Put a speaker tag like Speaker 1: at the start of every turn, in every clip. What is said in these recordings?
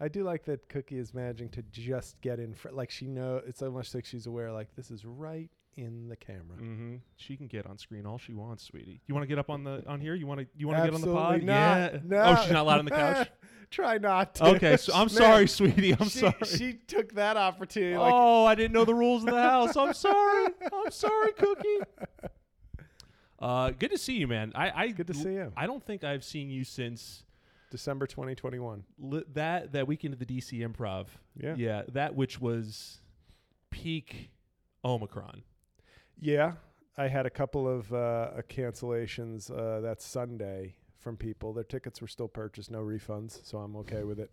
Speaker 1: I do like that Cookie is managing to just get in front. Like she know it's almost like she's aware. Like this is right in the camera.
Speaker 2: Mm-hmm. She can get on screen all she wants, sweetie. You want to get up on the on here? You want to you want to get on the pod?
Speaker 1: Not.
Speaker 2: Yeah.
Speaker 1: No.
Speaker 2: Oh, she's not allowed on the couch.
Speaker 1: Try not to.
Speaker 2: okay, so I'm
Speaker 1: Man,
Speaker 2: sorry, sweetie. I'm
Speaker 1: she,
Speaker 2: sorry.
Speaker 1: She took that opportunity. Like,
Speaker 2: oh, I didn't know the rules of the house. I'm sorry. I'm sorry, Cookie. Uh, good to see you, man. I, I
Speaker 1: Good to see you.
Speaker 2: I don't think I've seen you since
Speaker 1: December 2021.
Speaker 2: li- that that weekend at the DC Improv.
Speaker 1: Yeah.
Speaker 2: yeah, that which was peak Omicron.
Speaker 1: Yeah, I had a couple of uh, uh, cancellations uh, that Sunday from people. Their tickets were still purchased, no refunds, so I'm okay with it.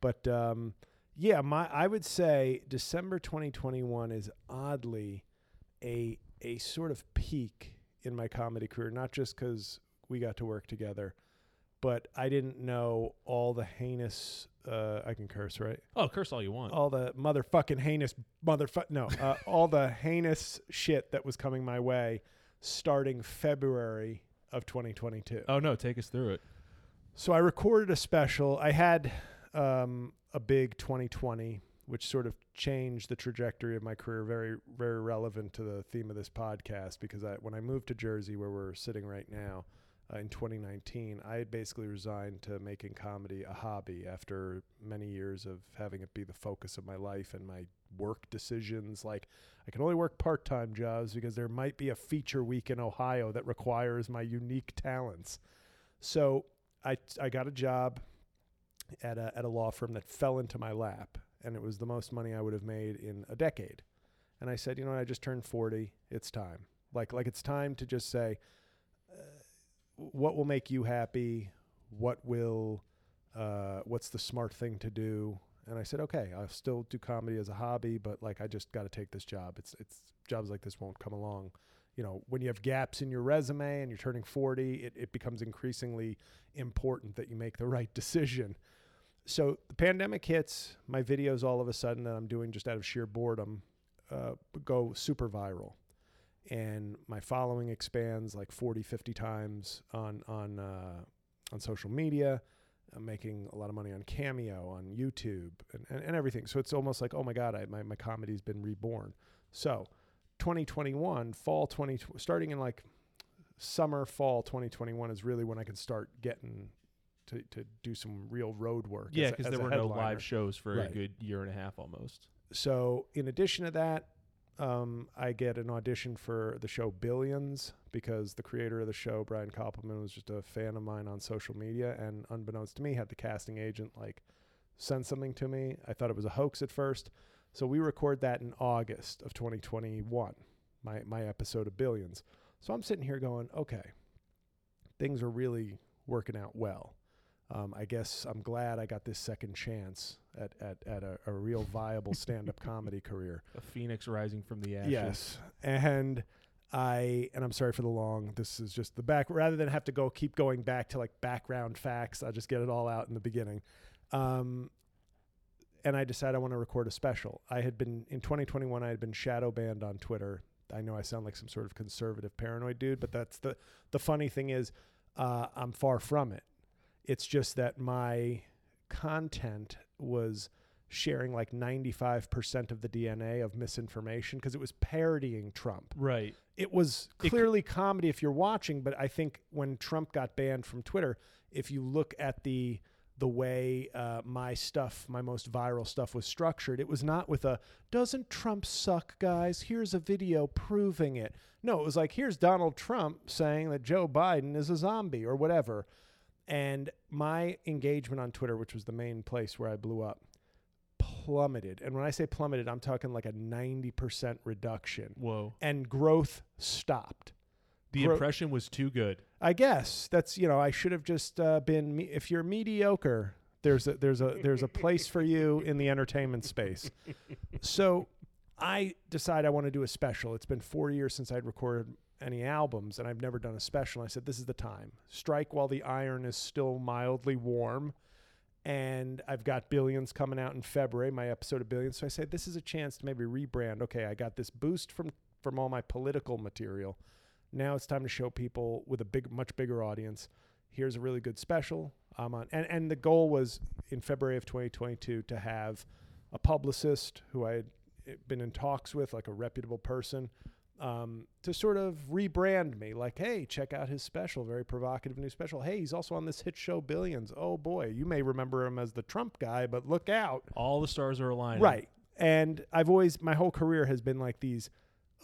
Speaker 1: But um, yeah, my I would say December 2021 is oddly a a sort of peak in my comedy career. Not just because we got to work together, but I didn't know all the heinous. Uh, I can curse, right?
Speaker 2: Oh, curse all you want.
Speaker 1: all the motherfucking heinous motherfuck no uh, all the heinous shit that was coming my way starting february of 2022
Speaker 2: Oh no, take us through it.
Speaker 1: so i recorded a special i had um, a big 2020 which sort of changed the trajectory of my career very very relevant to the theme of this podcast because I, when i moved to jersey where we're sitting right now uh, in 2019 i had basically resigned to making comedy a hobby after many years of having it be the focus of my life and my work decisions. Like i can only work part-time jobs because there might be a feature week in ohio that requires my unique talents. So i, I got a job at a, at a law firm that fell into my lap and it was the most money i would have made in a decade. And i said you know i just turned 40 it's time. Like like it's time to just say what will make you happy? What will uh, what's the smart thing to do? And i said okay i'll still do comedy as a hobby but like i just got to take this job. It's it's jobs like this won't come along. You know when you have gaps in your resume and you're turning 40 it, it becomes increasingly important that you make the right decision. So the pandemic hits my videos all of a sudden that i'm doing just out of sheer boredom uh, go super viral and my following expands like 40 50 times on on uh, on social media i'm making a lot of money on cameo on youtube and, and, and everything. So it's almost like oh my god I, my, my comedy's been reborn. So 2021 fall 20 starting in like summer fall 2021 is really when i can start getting to, to do some real road work
Speaker 2: Yeah, because there were no live shows for a good year and a half almost.
Speaker 1: so in addition to that um, i get an audition for the show billions because the creator of the show brian koppelman was just a fan of mine on social media and unbeknownst to me had the casting agent like send something to me. I thought it was a hoax at first. So we record that in august of 2021 my, my episode of billions. So i'm sitting here going okay things are really working out well um, I guess I'm glad I got this second chance at, at, at a, a real viable stand up comedy career.
Speaker 2: A phoenix rising from the ashes.
Speaker 1: Yes. And I, and I'm sorry for the long, this is just the back, rather than have to go keep going back to like background facts, I'll just get it all out in the beginning. Um, and I decided I want to record a special. I had been, in 2021, I had been shadow banned on Twitter. I know I sound like some sort of conservative paranoid dude, but that's the, the funny thing is, uh, I'm far from it. It's just that my content was sharing like 95% of the DNA of misinformation because it was parodying Trump.
Speaker 2: Right.
Speaker 1: It was
Speaker 2: It
Speaker 1: clearly comedy if you're watching, but I think when Trump got banned from Twitter, if you look at the the way uh, my stuff, my most viral stuff was structured, it was not with a "Doesn't Trump suck, guys? Here's a video proving it." No, it was like, "Here's Donald Trump saying that Joe Biden is a zombie" or whatever. And my engagement on Twitter, which was the main place where I blew up, plummeted. And when I say plummeted, I'm talking like a 90% reduction.
Speaker 2: Whoa.
Speaker 1: And growth stopped.
Speaker 2: The
Speaker 1: Gro-
Speaker 2: impression was too good.
Speaker 1: I guess that's you know I should have just uh, been. Me- if you're mediocre, there's a there's a there's a place for you in the entertainment space. So I decide I want to do a special. It's been four years since I'd recorded any albums, and I've never done a special. I said this is the time. Strike while the iron is still mildly warm. And I've got Billions coming out in February, my episode of Billions. So I said this is a chance to maybe rebrand. Okay, I got this boost from from all my political material. Now it's time to show people with a big, much bigger audience. Here's a really good special. I'm on. And and the goal was in February of 2022 to have a publicist who I had eh, been in talks with, like a reputable person, um, to sort of rebrand me. Like, hey, check out his special, very provocative new special. Hey, he's also on this hit show Billions. Oh boy, you may remember him as the Trump guy, but look out.
Speaker 2: All the stars are aligning.
Speaker 1: Right. And I've always, my whole career has been like these,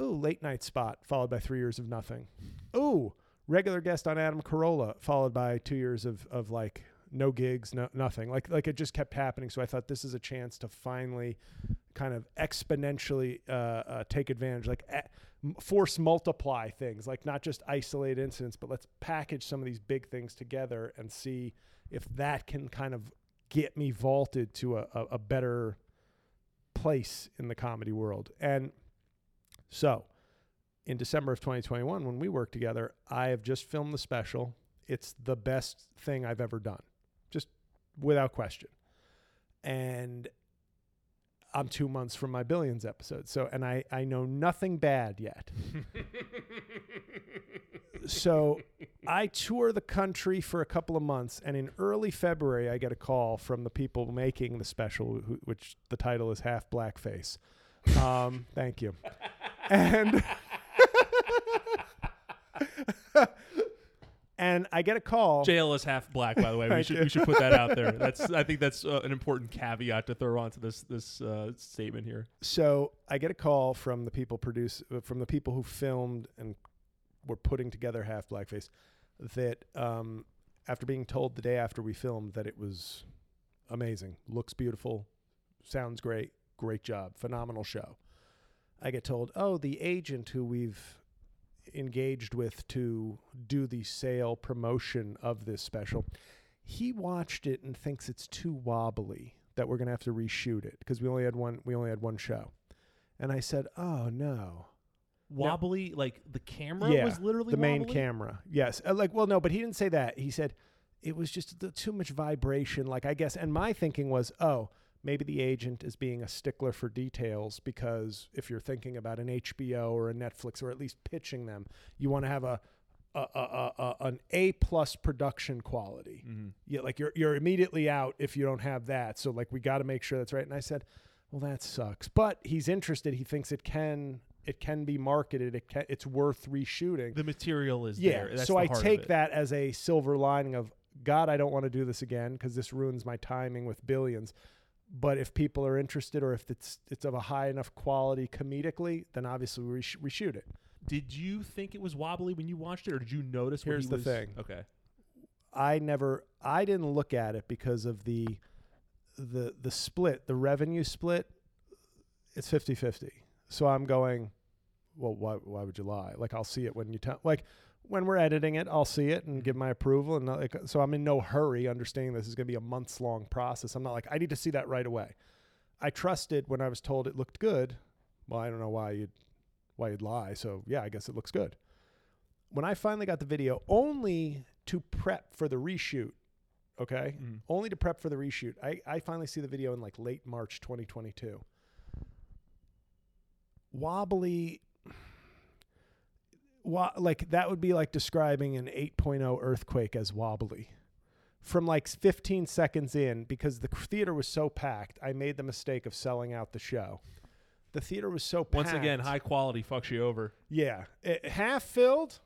Speaker 1: ooh, late night spot, followed by three years of nothing. Ooh, regular guest on Adam Carolla, followed by two years of, of like no gigs, no nothing. Like like it just kept happening. So I thought this is a chance to finally kind of exponentially uh, uh, take advantage, like a- force multiply things, like not just isolate incidents, but let's package some of these big things together and see if that can kind of get me vaulted to a, a, a better place in the comedy world. And so in December of 2021, when we worked together, I have just filmed the special. It's the best thing I've ever done, without question. And I'm two months from my billions episode. So, and I, I know nothing bad yet. so I tour the country for a couple of months, and in early February, I get a call from the people making the special, who, which the title is Half Blackface. Um, thank you. And and I get a call.
Speaker 2: JL is half black, by the way. We should we should put that out there. That's I think that's uh, an important caveat to throw onto this this uh, statement here.
Speaker 1: So I get a call from the people produce uh, from the people who filmed and were putting together Half Blackface that um, after being told the day after we filmed that it was amazing, looks beautiful, sounds great, great job, phenomenal show. I get told, oh, the agent who we've engaged with to do the sale promotion of this special, he watched it and thinks it's too wobbly that we're going to have to reshoot it because we only had one we only had one show. And I said, "Oh no."
Speaker 2: Wobbly, like the camera
Speaker 1: yeah,
Speaker 2: was literally
Speaker 1: the main camera. Yes. Uh, like well no, but he didn't say that. He said it was just the, too much vibration like I guess and my thinking was, "Oh, maybe the agent is being a stickler for details because if you're thinking about an HBO or a Netflix or at least pitching them, you want to have a a, a, a, an A plus production quality.
Speaker 2: Mhm.
Speaker 1: Yeah, like you're you're immediately out if you don't have that. So like we got to make sure that's right. And I said, well, that sucks. But he's interested. He thinks it can it can be marketed. It can, it's worth reshooting.
Speaker 2: The material is
Speaker 1: yeah.
Speaker 2: there. That's
Speaker 1: so I take that as a silver lining of God. I don't want to do this again because this ruins my timing with billions. But if people are interested, or if it's it's of a high enough quality comedically, then obviously we resh- reshoot it.
Speaker 2: Did you think it was wobbly when you watched it, or did you notice?
Speaker 1: Here's
Speaker 2: he
Speaker 1: the
Speaker 2: was-
Speaker 1: thing.
Speaker 2: Okay.
Speaker 1: I never I didn't look at it because of the the the split, the revenue split. It's 50-50. So I'm going, well, why why would you lie? Like I'll see it when you tell like when we're editing it, I'll see it and give my approval and like so I'm in no hurry understanding this is going to be a months long process. I'm not like I need to see that right away. I trusted when I was told it looked good. Well, I don't know why you'd why you'd lie. So yeah, I guess it looks good. When I finally got the video, only to prep for the reshoot, okay,
Speaker 2: Mhm.
Speaker 1: only to prep for the reshoot, I, I finally see the video in like late March 2022. Wobbly, wa- like that would be like describing an 8.0 earthquake as wobbly. From like 15 seconds in, because the theater was so packed, I made the mistake of selling out the show. The theater was so packed.
Speaker 2: Once again, high quality fucks you over.
Speaker 1: Yeah, it, half filled.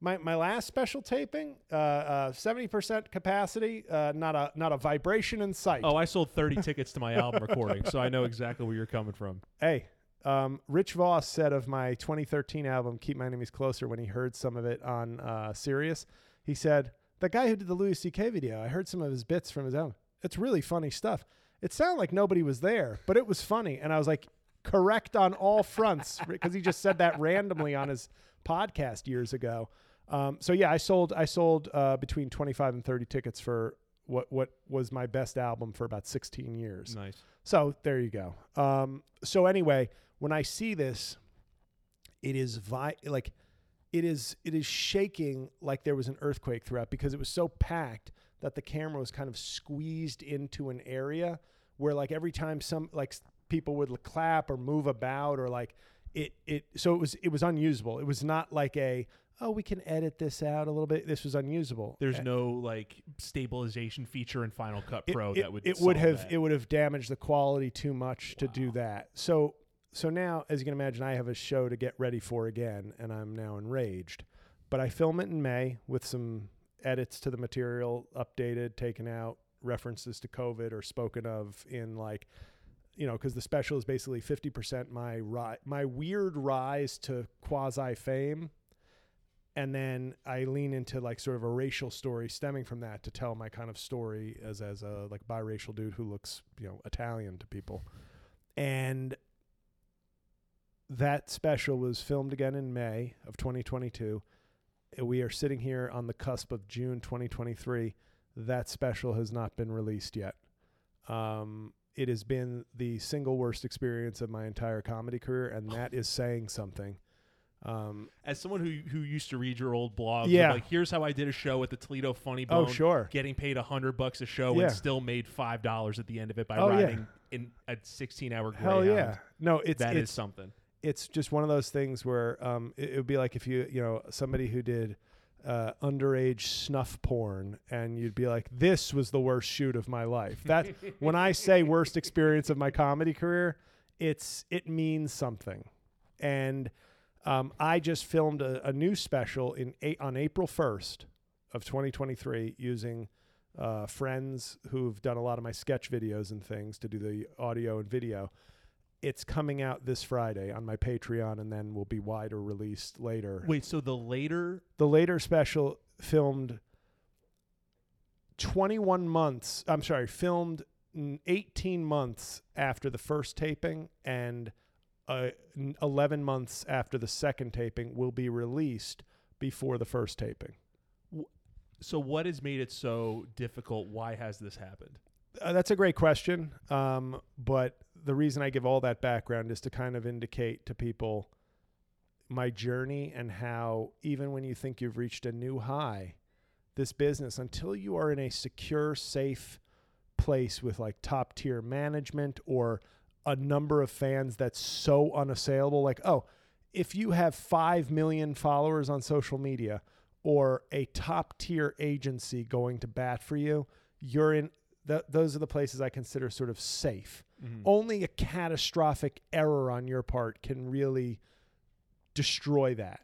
Speaker 1: My my last special taping, seventy percent capacity. Uh, not a not a vibration in sight.
Speaker 2: Oh, I sold 30 tickets to my album recording, so I know exactly where you're coming from.
Speaker 1: Hey, um, Rich Voss said of my 2013 album "Keep My Enemies Closer" when he heard some of it on uh, Sirius, he said the guy who did the Louis C.K. video. I heard some of his bits from his album. It's really funny stuff. It sounded like nobody was there, but it was funny, and I was like, correct on all fronts because he just said that randomly on his podcast years ago. Um, so yeah, I sold I sold uh, between 25 and 30 tickets for what what was my best album for about 16 years.
Speaker 2: Nice.
Speaker 1: So there you go. Um, so anyway, when I see this, it is vi- like it is it is shaking like there was an earthquake throughout because it was so packed that the camera was kind of squeezed into an area where like every time some like people would clap or move about or like it it so it was it was unusable. It was not like a oh, we can edit this out a little bit. This was unusable.
Speaker 2: There's
Speaker 1: A-
Speaker 2: no like stabilization feature in Final Cut Pro
Speaker 1: it,
Speaker 2: that would
Speaker 1: it would have
Speaker 2: that.
Speaker 1: it would have damaged the quality too much to do that. So so now, as you can imagine, I have a show to get ready for again, and I'm now enraged. But I film it in May with some edits to the material, updated, taken out, references to COVID or spoken of in like, you know, because the special is basically 50% my ri- my weird rise to quasi fame. And then I lean into like sort of a racial story stemming from that to tell my kind of story as as a like biracial dude who looks you know Italian to people, and that special was filmed again in May of 2022. Uh, We are sitting here on the cusp of June 2023. That special has not been released yet. Um, it has been the single worst experience of my entire comedy career, and that is saying something. Um,
Speaker 2: As someone who who used to read your old blogs,
Speaker 1: Yeah.
Speaker 2: like here's how I did a show at the Toledo Funny Bone,
Speaker 1: oh, sure.
Speaker 2: getting paid a hundred bucks a show
Speaker 1: Yeah.
Speaker 2: and still made five dollars at the end of it by
Speaker 1: Oh, yeah.
Speaker 2: riding in a 16 hour
Speaker 1: Hell yeah. No, it's
Speaker 2: That is
Speaker 1: it's
Speaker 2: something.
Speaker 1: It's just one of those things where um, it, it would be like if you you know somebody who did uh, underage snuff porn and you'd be like this was the worst shoot of my life. That when i say worst experience of my comedy career it's it means something. And um, i just filmed a, a new special in eight, on april 1st of 2023 using uh, friends who've done a lot of my sketch videos and things to do the audio and video it's coming out this Friday on my Patreon and then will be wider released later.
Speaker 2: Wait, so the later
Speaker 1: The later special filmed 21 months, I'm sorry, filmed 18 months after the first taping and uh, 11 months after the second taping will be released before the first taping.
Speaker 2: so what has made it so difficult? Why has this happened?
Speaker 1: Uh, that's a great question. Um, but the reason I give all that background is to kind of indicate to people my journey and how, even when you think you've reached a new high, this business, until you are in a secure, safe place with like top tier management or a number of fans that's so unassailable, like, oh, if you have 5 million followers on social media or a top tier agency going to bat for you, you're in th- those are the places I consider sort of safe. Only a catastrophic error on your part can really destroy that,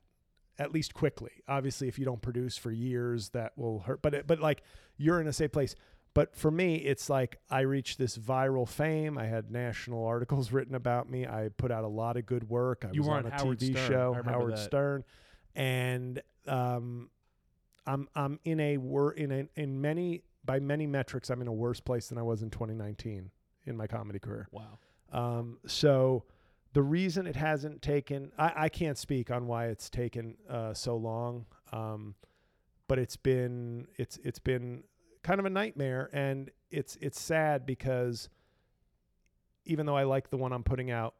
Speaker 1: at least quickly. Obviously, if you don't produce for years, that will hurt. But it, but like you're in a safe place. But for me, it's like I reached this viral fame. I had national articles written about me. I put out a lot of good work. I
Speaker 2: You
Speaker 1: was
Speaker 2: were
Speaker 1: on a
Speaker 2: Howard
Speaker 1: TV
Speaker 2: Stern.
Speaker 1: Show, Howard
Speaker 2: that.
Speaker 1: Stern, and um, I'm I'm in a wor- in a, in many by many metrics, I'm in a worse place than I was in 2019 in my comedy career.
Speaker 2: Wow.
Speaker 1: Um, so the reason it hasn't taken, I, I can't speak on why it's taken uh, so long, um, but it's been it's it's been kind of a nightmare, and it's it's sad because even though I like the one I'm putting out,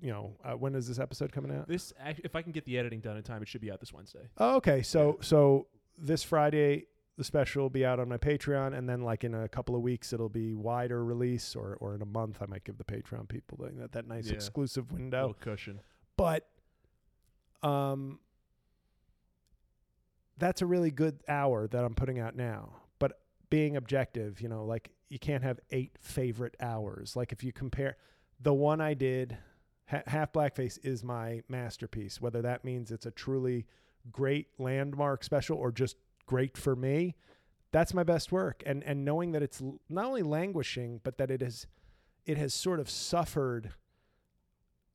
Speaker 1: you know, uh, when is this episode coming out?
Speaker 2: This if I can get the editing done in time, it should be out this Wednesday.
Speaker 1: Oh, okay. So so this Friday the special will be out on my Patreon, and then like in a couple of weeks it'll be wider release, or or in a month I might give the Patreon people that that nice
Speaker 2: Yeah.
Speaker 1: exclusive window.
Speaker 2: Little cushion.
Speaker 1: But um, that's a really good hour that I'm putting out now. But being objective, you know, like you can't have eight favorite hours. Like if you compare the one I did, ha- Half Blackface is my masterpiece. Whether that means it's a truly great landmark special or just great for me, that's my best work. And and knowing that it's not only languishing, but that it is, it has sort of suffered.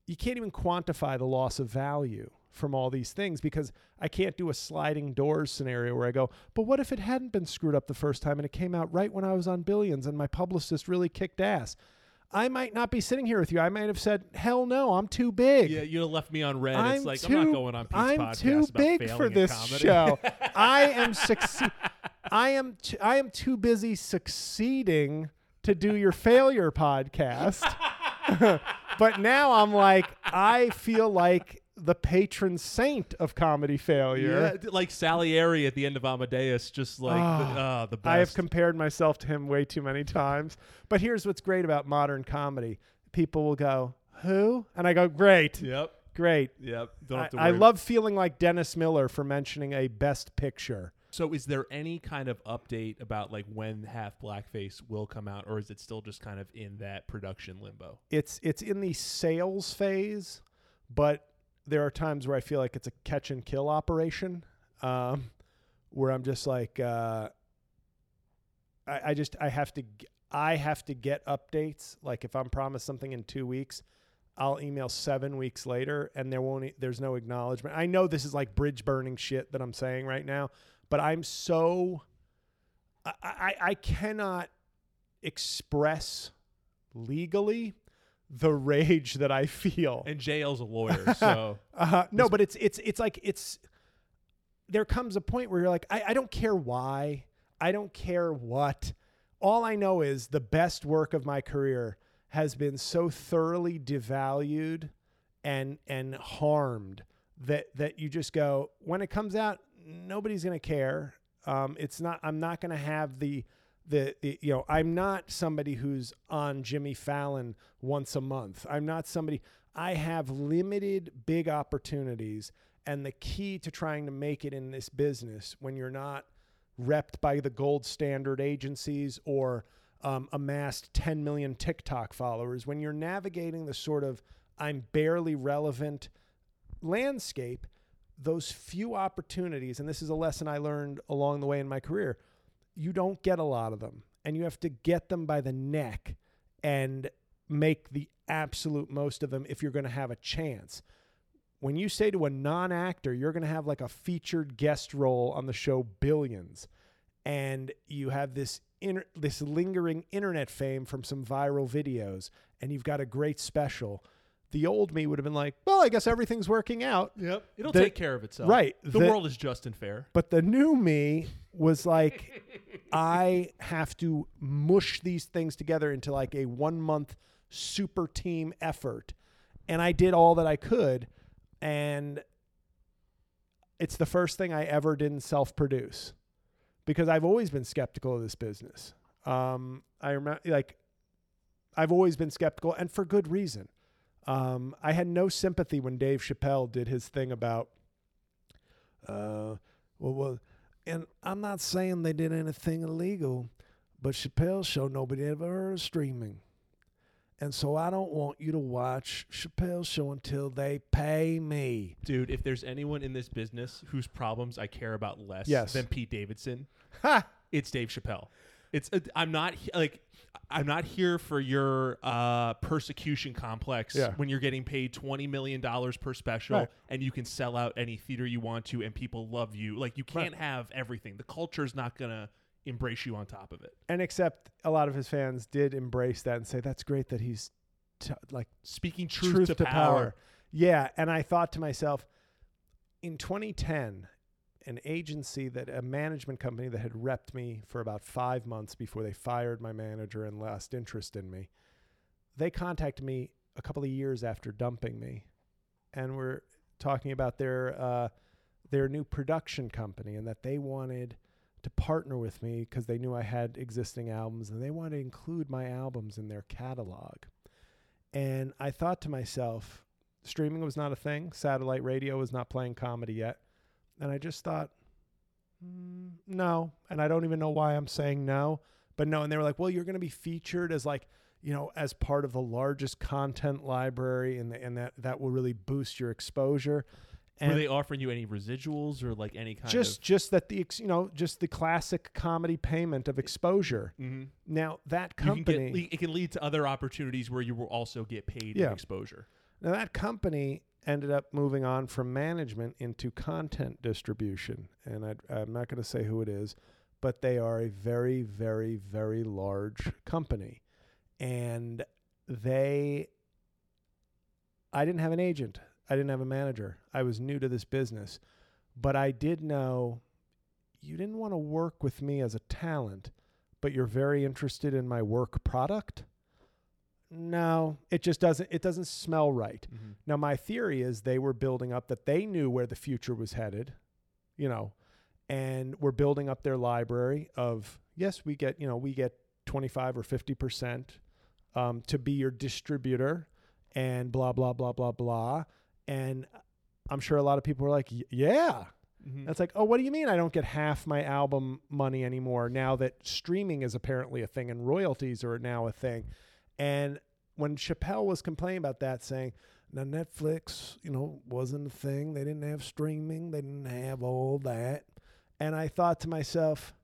Speaker 1: You can't even quantify the loss of value from all these things because I can't do a sliding doors scenario where I go, but what if it hadn't been screwed up the first time and it came out right when I was on Billions and my publicist really kicked ass? I might not be sitting here with you. I might have said, "Hell no, I'm too big."
Speaker 2: Yeah, you'd have left me on red.
Speaker 1: I'm
Speaker 2: it's like
Speaker 1: too,
Speaker 2: I'm not going on Pete's
Speaker 1: I'm
Speaker 2: podcast
Speaker 1: too big for this
Speaker 2: comedy.
Speaker 1: show. I am succeed. I am. T- I am too busy succeeding to do your failure podcast. but now I'm like, I feel like the patron saint of comedy failure.
Speaker 2: d- like Salieri at the end of Amadeus, just like
Speaker 1: Ah,
Speaker 2: the, uh, the best.
Speaker 1: I have compared myself to him way too many times. But here's what's great about modern comedy: people will go, "Who?" and I go, "Great."
Speaker 2: Yep.
Speaker 1: Great.
Speaker 2: Yep. Don't have to
Speaker 1: I
Speaker 2: worry.
Speaker 1: love feeling like Dennis Miller for mentioning a best picture.
Speaker 2: So, is there any kind of update about like when Half Blackface will come out, or is it still just kind of in that production limbo?
Speaker 1: It's it's in the sales phase, but there are times where I feel like it's a catch and kill operation, um, where I'm just like, uh, I, I just I have to I have to get updates. Like if I'm promised something in two weeks, I'll email seven weeks later, and there won't there's no acknowledgement. I know this is like bridge burning shit that I'm saying right now, but I'm so I I, I cannot express legally the rage that I feel.
Speaker 2: And JL's a lawyer, so
Speaker 1: Uh, no, but it's it's it's like it's there comes a point where you're like, I, I don't care why, I don't care what. All I know is the best work of my career has been so thoroughly devalued and and harmed that that you just go when it comes out, nobody's gonna care. Um, it's not. I'm not gonna have the the, the you know I'm not somebody who's on Jimmy Fallon once a month. I'm not somebody I have limited big opportunities and the key to trying to make it in this business when you're not repped by the gold standard agencies or um, amassed 10 million TikTok followers when you're navigating the sort of I'm barely relevant landscape those few opportunities and this is a lesson I learned along the way in my career you don't get a lot of them and you have to get them by the neck and make the absolute most of them if you're going to have a chance. When you say to a non actor, you're going to have like a featured guest role on the show Billions, and you have this inter- this lingering internet fame from some viral videos, and you've got a great special. The old me would have been like, "Well, I guess everything's working out."
Speaker 2: yep, it'll
Speaker 1: The-
Speaker 2: take care of itself.
Speaker 1: right,
Speaker 2: The,
Speaker 1: the-
Speaker 2: world is just and fair.
Speaker 1: But the new me was like, I have to mush these things together into like a one month super team effort. And I did all that I could. And it's the first thing I ever didn't self produce because I've always been skeptical of this business. Um, I remember, like, I've always been skeptical and for good reason. Um, I had no sympathy when Dave Chappelle did his thing about, uh, well, well, and I'm not saying they did anything illegal, but Chappelle's show nobody ever heard of streaming. And so I don't want you to watch Chappelle's show until they pay me.
Speaker 2: Dude, if there's anyone in this business whose problems I care about less
Speaker 1: Yes.
Speaker 2: than Pete Davidson,
Speaker 1: Ha!
Speaker 2: it's Dave Chappelle. It's uh, I'm not like I'm not here for your uh, persecution complex
Speaker 1: Yeah.
Speaker 2: when you're getting paid twenty million dollars per special
Speaker 1: Right.
Speaker 2: and you can sell out any theater you want to and people love you. Like you can't have everything. The culture's not gonna embrace you on top of it.
Speaker 1: And except a lot of his fans did embrace that and say, that's great that he's t- like
Speaker 2: Speaking truth, to, power.
Speaker 1: Yeah, and I thought to myself, in 2010, an agency that a management company that had repped me for about five months before they fired my manager and lost interest in me, they contacted me a couple of years after dumping me, and were talking about their uh, their new production company and that they wanted to partner with me because they knew I had existing albums and they wanted to include my albums in their catalog. And I thought to myself, streaming was not a thing. Satellite radio was not playing comedy yet. And I just thought, mm, no. And I don't even know why I'm saying no. But no. And they were like, well, you're going to be featured as like, you know, as part of the largest content library and, the, and that, that will really boost your exposure. And
Speaker 2: Were they offering you any residuals or like any kind
Speaker 1: just
Speaker 2: of
Speaker 1: just that the you know just the classic comedy payment of exposure.
Speaker 2: Mhm.
Speaker 1: Now that
Speaker 2: You can
Speaker 1: company,
Speaker 2: get, it can lead to other opportunities where you will also get paid
Speaker 1: Yeah.
Speaker 2: exposure.
Speaker 1: now that company ended up moving on from management into content distribution, and I, I'm not going to say who it is, but they are a very, very, very large company, and they. I didn't have an agent. I didn't have a manager. I was new to this business, but I did know you didn't want to work with me as a talent, but you're very interested in my work product. No, it just doesn't it doesn't smell right. Now my theory is they were building up that they knew where the future was headed, you know, and we're building up their library of yes, we get, you know, we get 25 or 50% um, to be your distributor and blah blah blah blah blah And I'm sure a lot of people were like, "Y- "Yeah."
Speaker 2: Mhm.
Speaker 1: That's like, "Oh, what do you mean I don't get half my album money anymore now that streaming is apparently a thing and royalties are now a thing?" And when Chappelle was complaining about that saying, "Now Netflix, you know, wasn't a thing. They didn't have streaming. They didn't have all that." And I thought to myself,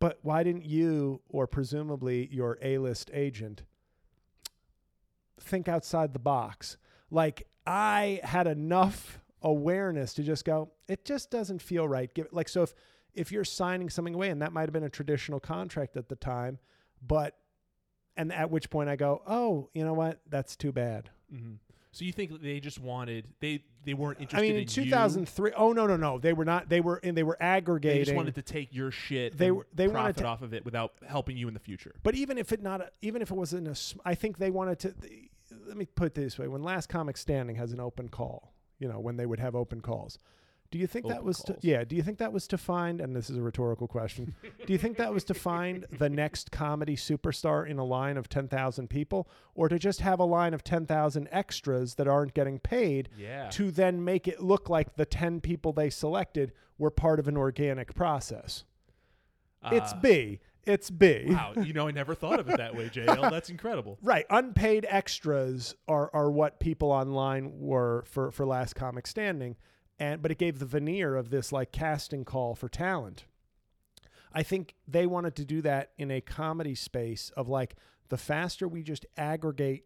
Speaker 1: but why didn't you or presumably your A-list agent think outside the box? Like I had enough awareness to just go, it just doesn't feel right. Give it like so if if you're signing something away and that might have been a traditional contract at the time, but and at which point I go, "Oh, you know what? That's too bad."
Speaker 2: Mhm. So you think they just wanted they they weren't interested?
Speaker 1: I mean,
Speaker 2: in
Speaker 1: in
Speaker 2: you?
Speaker 1: 2003, oh no, no, no. They were not they were and they were aggregating
Speaker 2: They just wanted to take your shit.
Speaker 1: They were- they wanted
Speaker 2: profit
Speaker 1: to-
Speaker 2: off of it without helping you in the future.
Speaker 1: But even if it not, even if it wasn't a, I think they wanted to. let me put it this way: when Last Comic Standing has an open call, you know, when they would have open calls, do you think that was
Speaker 2: calls.
Speaker 1: to? Yeah. Do you think that was to find? And this is a rhetorical question. do you think that was to find the next comedy superstar in a line of ten thousand people, or to just have a line of ten thousand extras that aren't getting paid?
Speaker 2: Yeah.
Speaker 1: To then make it look like the ten people they selected were part of an organic process. it's
Speaker 2: Uh,
Speaker 1: B. It's B.
Speaker 2: Wow, you know, I never thought of it that way, JL. That's incredible.
Speaker 1: Right, unpaid extras are are what people online were for for Last Comic Standing, and but it gave the veneer of this like casting call for talent. I think they wanted to do that in a comedy space of like the faster we just aggregate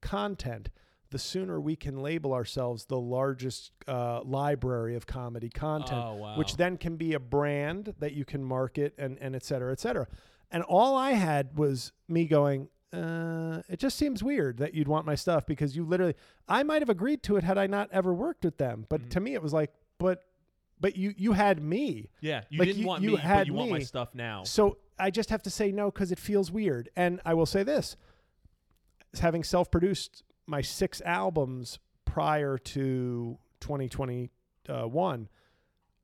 Speaker 1: content, the sooner we can label ourselves the largest uh, library of comedy content
Speaker 2: Oh wow.
Speaker 1: which then can be a brand that you can market and, and et cetera, et cetera. And all I had was me going, uh, it just seems weird that you'd want my stuff because you literally, I might have agreed to it had I not ever worked with them. But
Speaker 2: Mhm.
Speaker 1: to me, it was like, but, but you, you had me.
Speaker 2: yeah, you
Speaker 1: like,
Speaker 2: didn't
Speaker 1: you-
Speaker 2: want
Speaker 1: you
Speaker 2: me,
Speaker 1: had
Speaker 2: but you want my stuff now.
Speaker 1: So I just have to say no because it feels weird. And I will say this having self produced my six albums prior to 2021,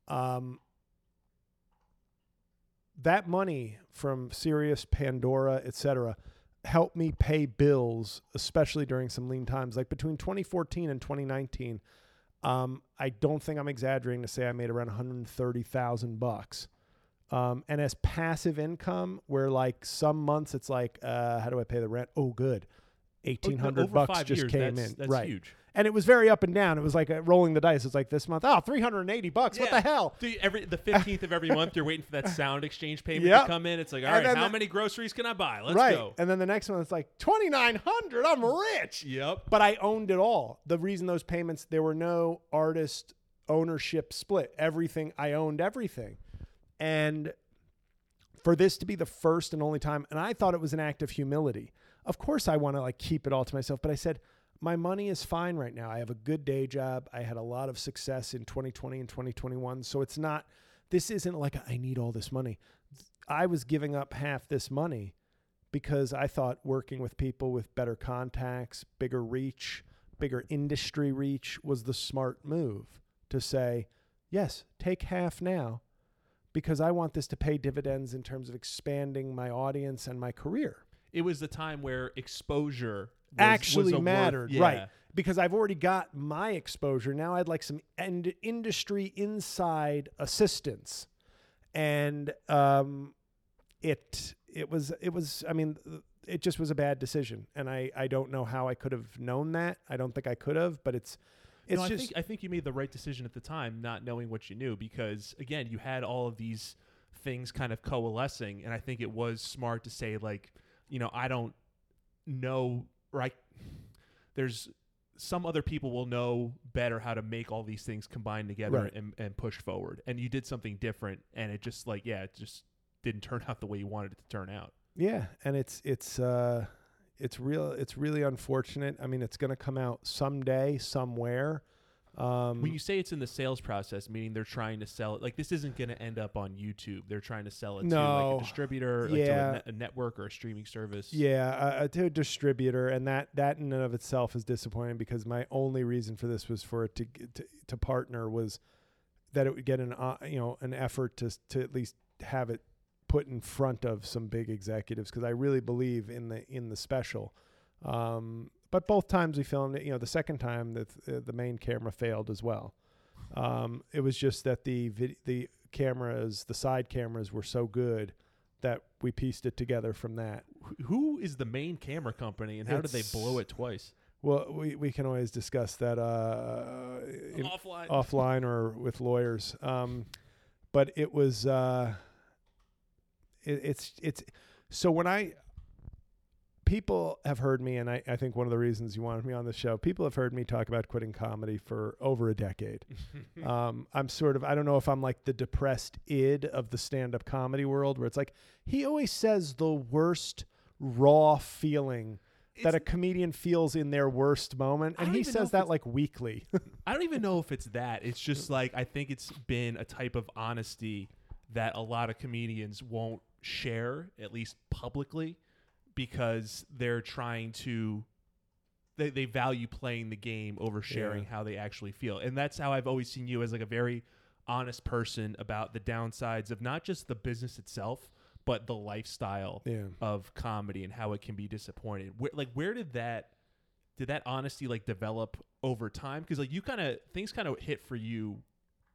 Speaker 1: um, that money from Sirius, Pandora, etc., helped me pay bills, especially during some lean times. Like between 2014 and 2019, um, I don't think I'm exaggerating to say I made around 130,000 bucks. Um, and as passive income, where like some months it's like, uh, how do I pay the rent? Oh, good, eighteen hundred bucks just
Speaker 2: years,
Speaker 1: came
Speaker 2: that's,
Speaker 1: in,
Speaker 2: That's
Speaker 1: right?
Speaker 2: huge.
Speaker 1: And it was very up and down. It was like uh, rolling the dice. It's like this month, oh, 380 bucks. What the hell?
Speaker 2: Dude, every the fifteenth of every month, you're waiting for that SoundExchange payment
Speaker 1: Yep.
Speaker 2: to come in. It's like, all
Speaker 1: And
Speaker 2: right, how
Speaker 1: the-
Speaker 2: many groceries can I buy? Let's
Speaker 1: right.
Speaker 2: go.
Speaker 1: And then the next one, it's like 2,900. I'm rich.
Speaker 2: Yep.
Speaker 1: But I owned it all. The reason those payments, there were no artist ownership split. Everything, I owned everything. And for this to be the first and only time, and I thought it was an act of humility. Of course, I want to like keep it all to myself, but I said, my money is fine right now. I have a good day job. I had a lot of success in 2020 and 2021. So it's not, this isn't like I need all this money. I was giving up half this money because I thought working with people with better contacts, bigger reach, bigger industry reach was the smart move to say, yes, take half now because I want this to pay dividends in terms of expanding my audience and my career.
Speaker 2: It was the time where exposure was,
Speaker 1: Actually
Speaker 2: was
Speaker 1: mattered,
Speaker 2: yeah.
Speaker 1: right. Because I've already got my exposure. Now I'd like some end industry inside assistance. And um, it it was it was I mean it just was a bad decision and I I don't know how I could have known that. I don't think I could have, but it's it's
Speaker 2: no, I
Speaker 1: just
Speaker 2: think I think you made the right decision at the time, not knowing what you knew, because again, you had all of these things kind of coalescing, and I think it was smart to say like, you know, I don't know, right? There's some other people will know better how to make all these things combine together
Speaker 1: Right.
Speaker 2: and, and push forward, and you did something different, and it just like yeah, it just didn't turn out the way you wanted it to turn out.
Speaker 1: Yeah, and it's it's uh it's real it's really unfortunate. I mean, it's going to come out someday somewhere. Um
Speaker 2: When you say it's in the sales process, meaning they're trying to sell it, like this isn't going to end up on YouTube. They're trying to sell it to like a distributor, like to
Speaker 1: Yeah.
Speaker 2: a, ne- a network or a streaming service.
Speaker 1: Yeah, uh, uh, to a distributor, and that that in and of itself is disappointing because my only reason for this was for it to to, to partner was that it would get an uh, you know an effort to to at least have it put in front of some big executives because I really believe in the in the special. Um, but both times we filmed it, you know, the second time the th- the main camera failed as well. Um, it was just that the vid- the cameras, the side cameras, were so good that we pieced it together from that.
Speaker 2: Who is the main camera company, and how did they blow it twice?
Speaker 1: Well, we, we can always discuss that uh, in-
Speaker 2: Offline.
Speaker 1: offline or with lawyers. Um, but it was uh, it, it's it's so when I people have heard me, and I, I think one of the reasons you wanted me on the show, people have heard me talk about quitting comedy for over a decade. um, I'm sort of I don't know if I'm like the depressed id of the stand up comedy world, where it's like he always says the worst raw feeling. that a comedian feels in their worst moment, and he says that like weekly.
Speaker 2: I don't even know if it's that. It's just like I think it's been a type of honesty that a lot of comedians won't share, at least publicly, because they're trying to they, they value playing the game over sharing
Speaker 1: Yeah.
Speaker 2: how they actually feel. And that's how I've always seen you as like a very honest person about the downsides of not just the business itself, but the lifestyle
Speaker 1: yeah.
Speaker 2: of comedy and how it can be disappointing. Where, like, where did that did that honesty like develop over time? Because like you kind of things kind of hit for you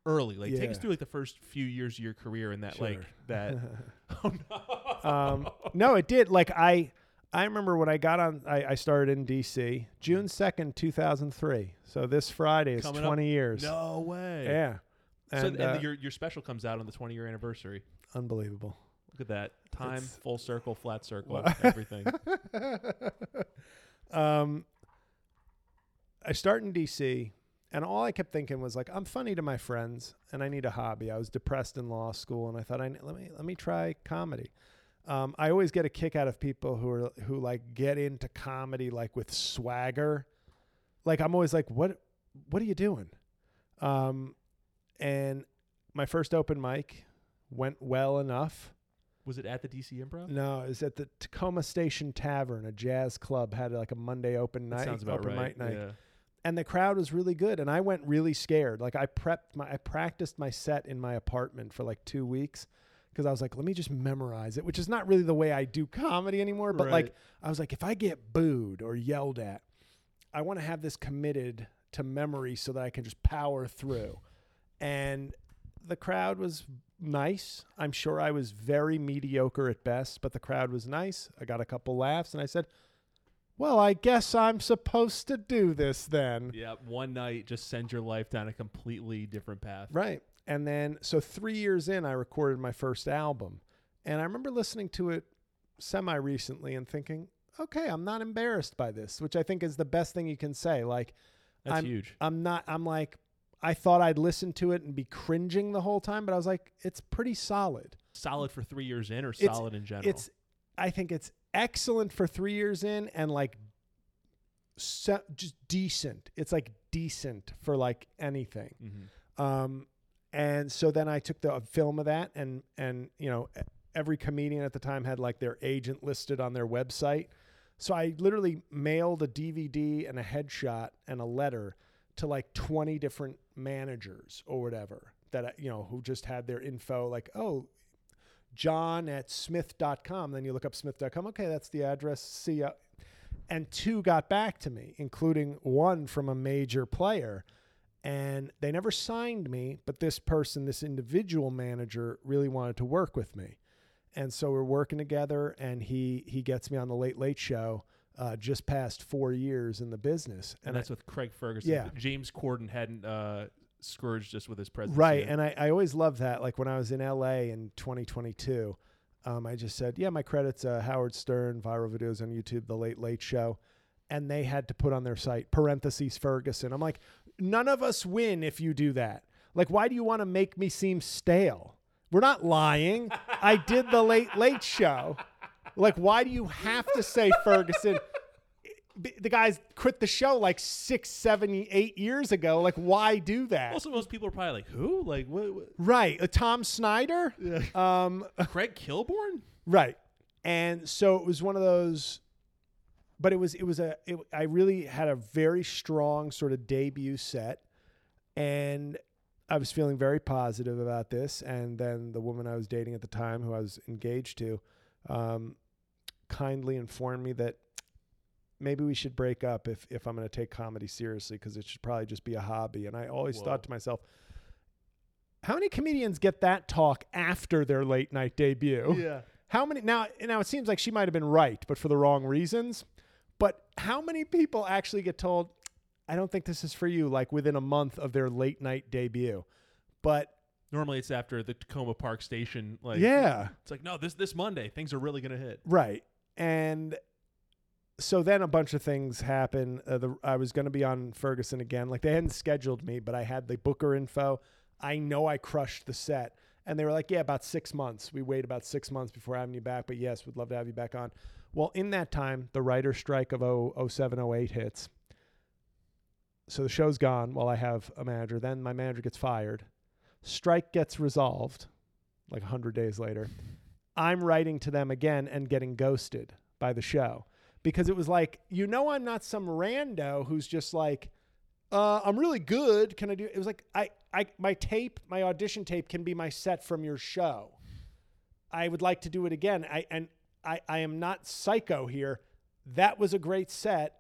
Speaker 2: early. Like, take us through like the first few years of your career and that like that. oh no.
Speaker 1: Um, no, it did. Like I, I remember when I got on. I, I started in D.C. June second, two thousand three. So this Friday is
Speaker 2: Coming up-
Speaker 1: twenty years.
Speaker 2: no way.
Speaker 1: Yeah,
Speaker 2: So
Speaker 1: and,
Speaker 2: and
Speaker 1: uh,
Speaker 2: your your special comes out on the 20 year anniversary.
Speaker 1: unbelievable.
Speaker 2: Look at that time,
Speaker 1: It's-
Speaker 2: full circle, flat circle, everything.
Speaker 1: um, I start in D.C. And all I kept thinking was like, I'm funny to my friends, and I need a hobby. I was depressed in law school, and I thought, I let me let me try comedy. Um, I always get a kick out of people who are who like get into comedy like with swagger. Like I'm always like, what what are you doing? Um, and my first open mic went well enough.
Speaker 2: Was it at the DC Improv?
Speaker 1: No, it was at the Tacoma Station Tavern, a jazz club had like a Monday open night,
Speaker 2: sounds about
Speaker 1: open
Speaker 2: right.
Speaker 1: mic night
Speaker 2: Yeah.
Speaker 1: and the crowd was really good and i went really scared like i prepped my i practiced my set in my apartment for like two weeks because i was like let me just memorize it which is not really the way i do comedy anymore but like i was like if i get booed or yelled at i want to have this committed to memory so that i can just power through and the crowd was nice i'm sure i was very mediocre at best but the crowd was nice i got a couple laughs and i said well, I guess I'm supposed to do this then.
Speaker 2: Yeah, one night just send your life down a completely different path.
Speaker 1: Right. And then, so three years in, I recorded my first album. And I remember listening to it semi recently and thinking, okay, I'm not embarrassed by this, which I think is the best thing you can say. Like,
Speaker 2: That's
Speaker 1: I'm-
Speaker 2: huge.
Speaker 1: I'm not, I'm like, I thought I'd listen to it and be cringing the whole time, but I was like, it's pretty solid.
Speaker 2: Solid for three years in, or
Speaker 1: It's-
Speaker 2: solid in general.
Speaker 1: It's, I think it's excellent for three years in and like just decent. It's like decent for like anything.
Speaker 2: Mhm.
Speaker 1: Um, and so then I took the film of that, and and you know every comedian at the time had like their agent listed on their website. So I literally mailed a DVD and a headshot and a letter to like 20 different managers or whatever that you know who just had their info like oh john at smith.com then you look up smith.com okay that's the address. See ya. And two got back to me including one from a major player and they never signed me but this person this individual manager really wanted to work with me and so we're working together and he he gets me on the late late show uh, just past four years in the business
Speaker 2: and
Speaker 1: I-
Speaker 2: that's with Craig Ferguson.
Speaker 1: Yeah.
Speaker 2: James Corden hadn't uh, scourged us with his presence.
Speaker 1: right
Speaker 2: yet.
Speaker 1: and I, I always love that like when i was in la in 2022 um, i just said yeah my credits uh, howard stern viral videos on youtube the late late show and they had to put on their site parentheses ferguson i'm like none of us win if you do that like why do you want to make me seem stale we're not lying i did the late late show like why do you have to say ferguson the guys quit the show like six, seven, eight years ago. Like, why do that?
Speaker 2: Also, most people are probably like, "Who? Like, what? what?
Speaker 1: Right. Uh, Tom Snyder. Um,
Speaker 2: Craig Kilborn?"
Speaker 1: right. And so it was one of those, but it was, it was a, it, I really had a very strong sort of debut set. And I was feeling very positive about this. And then the woman I was dating at the time, who I was engaged to, um, kindly informed me that maybe we should break up if if I'm going to take comedy seriously because it should probably just be a hobby. And I always
Speaker 2: Whoa.
Speaker 1: thought to myself, how many comedians get that talk after their late night debut?
Speaker 2: Yeah.
Speaker 1: How many now? Now it seems like she might have been right, but for the wrong reasons. But how many people actually get told, "I don't think this is for you"? Like within a month of their late night debut. But
Speaker 2: Normally it's after the Tacoma Park Station. Like
Speaker 1: yeah,
Speaker 2: it's like no, this this Monday things are really gonna hit.
Speaker 1: right. And so then a bunch of things happen. Uh, the, I was going to be on Ferguson again. Like they hadn't scheduled me, but I had the booker info. I know I crushed the set. And they were like, yeah, about six months. We wait about six months before having you back. But yes, we'd love to have you back on. Well, in that time, the writer's strike of 0, 07, 08 hits. So the show's gone while I have a manager. Then my manager gets fired. Strike gets resolved like 100 days later. I'm writing to them again and getting ghosted by the show because it was like, you know, I'm not some rando who's just like, uh, I'm really good. Can I do? It was like I, I, my tape, my audition tape can be my set from your show. I would like to do it again. I and I, I am not psycho here. That was a great set,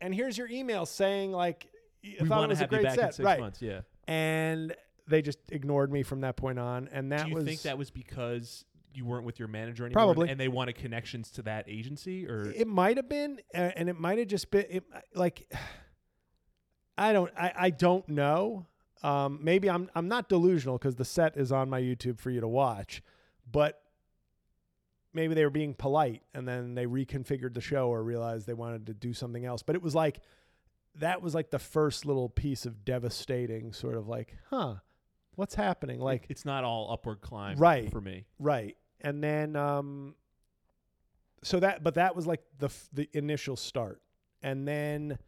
Speaker 1: and here's your email saying like, I
Speaker 2: we
Speaker 1: thought it was a great set, right?
Speaker 2: months. Yeah.
Speaker 1: And they just ignored me from that point on, and that was.
Speaker 2: Do you
Speaker 1: was
Speaker 2: think that was because you weren't with your manager anymore?
Speaker 1: Probably.
Speaker 2: And they wanted connections to that agency, or
Speaker 1: It might have been, uh, and it might have just been it, like I don't, I, I don't know. Um, maybe I'm I'm not delusional because the set is on my YouTube for you to watch, but maybe they were being polite and then they reconfigured the show or realized they wanted to do something else. But it was like that was like the first little piece of devastating sort of like, huh, what's happening? Like
Speaker 2: it's not all upward climb,
Speaker 1: Right.
Speaker 2: For me,
Speaker 1: Right. And then um so that but that was like the the initial start. And then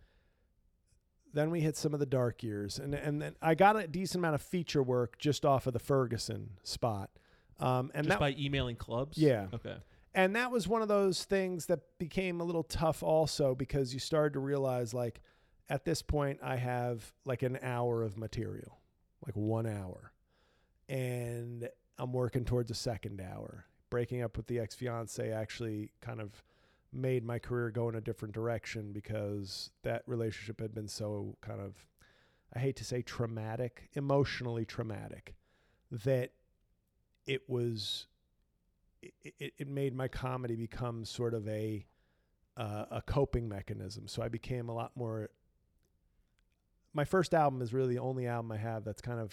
Speaker 1: then we hit some of the dark years and and then I got a decent amount of feature work just off of the Ferguson spot. Um and
Speaker 2: just
Speaker 1: that
Speaker 2: by emailing clubs.
Speaker 1: Yeah.
Speaker 2: Okay.
Speaker 1: and that was one of those things that became a little tough also because you started to realize like at this point I have like an hour of material, like 1 hour. And I'm working towards a second hour. Breaking up with the ex-fiance actually kind of made my career go in a different direction because that relationship had been so kind of I hate to say traumatic, emotionally traumatic that it was it, it, made my comedy become sort of a uh, a coping mechanism. So I became a lot more. My first album is really the only album I have that's kind of,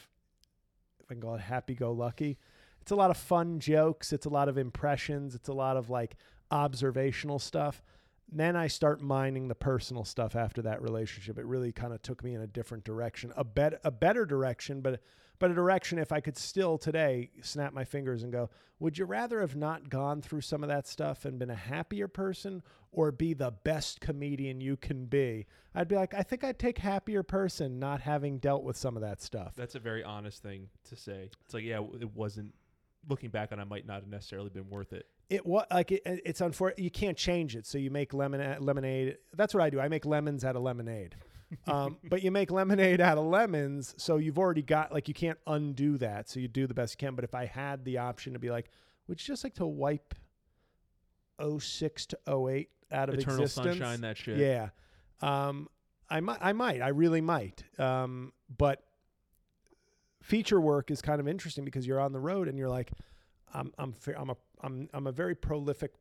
Speaker 1: if I can call it happy go lucky. It's a lot of fun jokes. It's a lot of impressions. It's a lot of like observational stuff. Then I start mining the personal stuff after that relationship. It really kind of took me in a different direction, a bet a better direction, but but a direction if I could still today snap my fingers and go, would you rather have not gone through some of that stuff and been a happier person or be the best comedian you can be? I'd be like, I think I'd take happier person not having dealt with some of that stuff.
Speaker 2: That's a very honest thing to say. It's like, yeah, it wasn't. Looking back on, it, might not have necessarily been worth it.
Speaker 1: It was like it, it's unfortunate. You can't change it, so you make lemon lemonade. That's what I do. I make lemons out of lemonade. um, but you make lemonade out of lemons, so you've already got like you can't undo that. So you do the best you can. But if I had the option to be like, would you just like to wipe 06 to 08 out of
Speaker 2: Eternal
Speaker 1: existence?
Speaker 2: sunshine, that shit.
Speaker 1: Yeah. Um, I might, I might, I really might. Um, but feature work is kind of interesting because you're on the road and you're like, I'm, I'm, I'm a, I'm, I'm a very prolific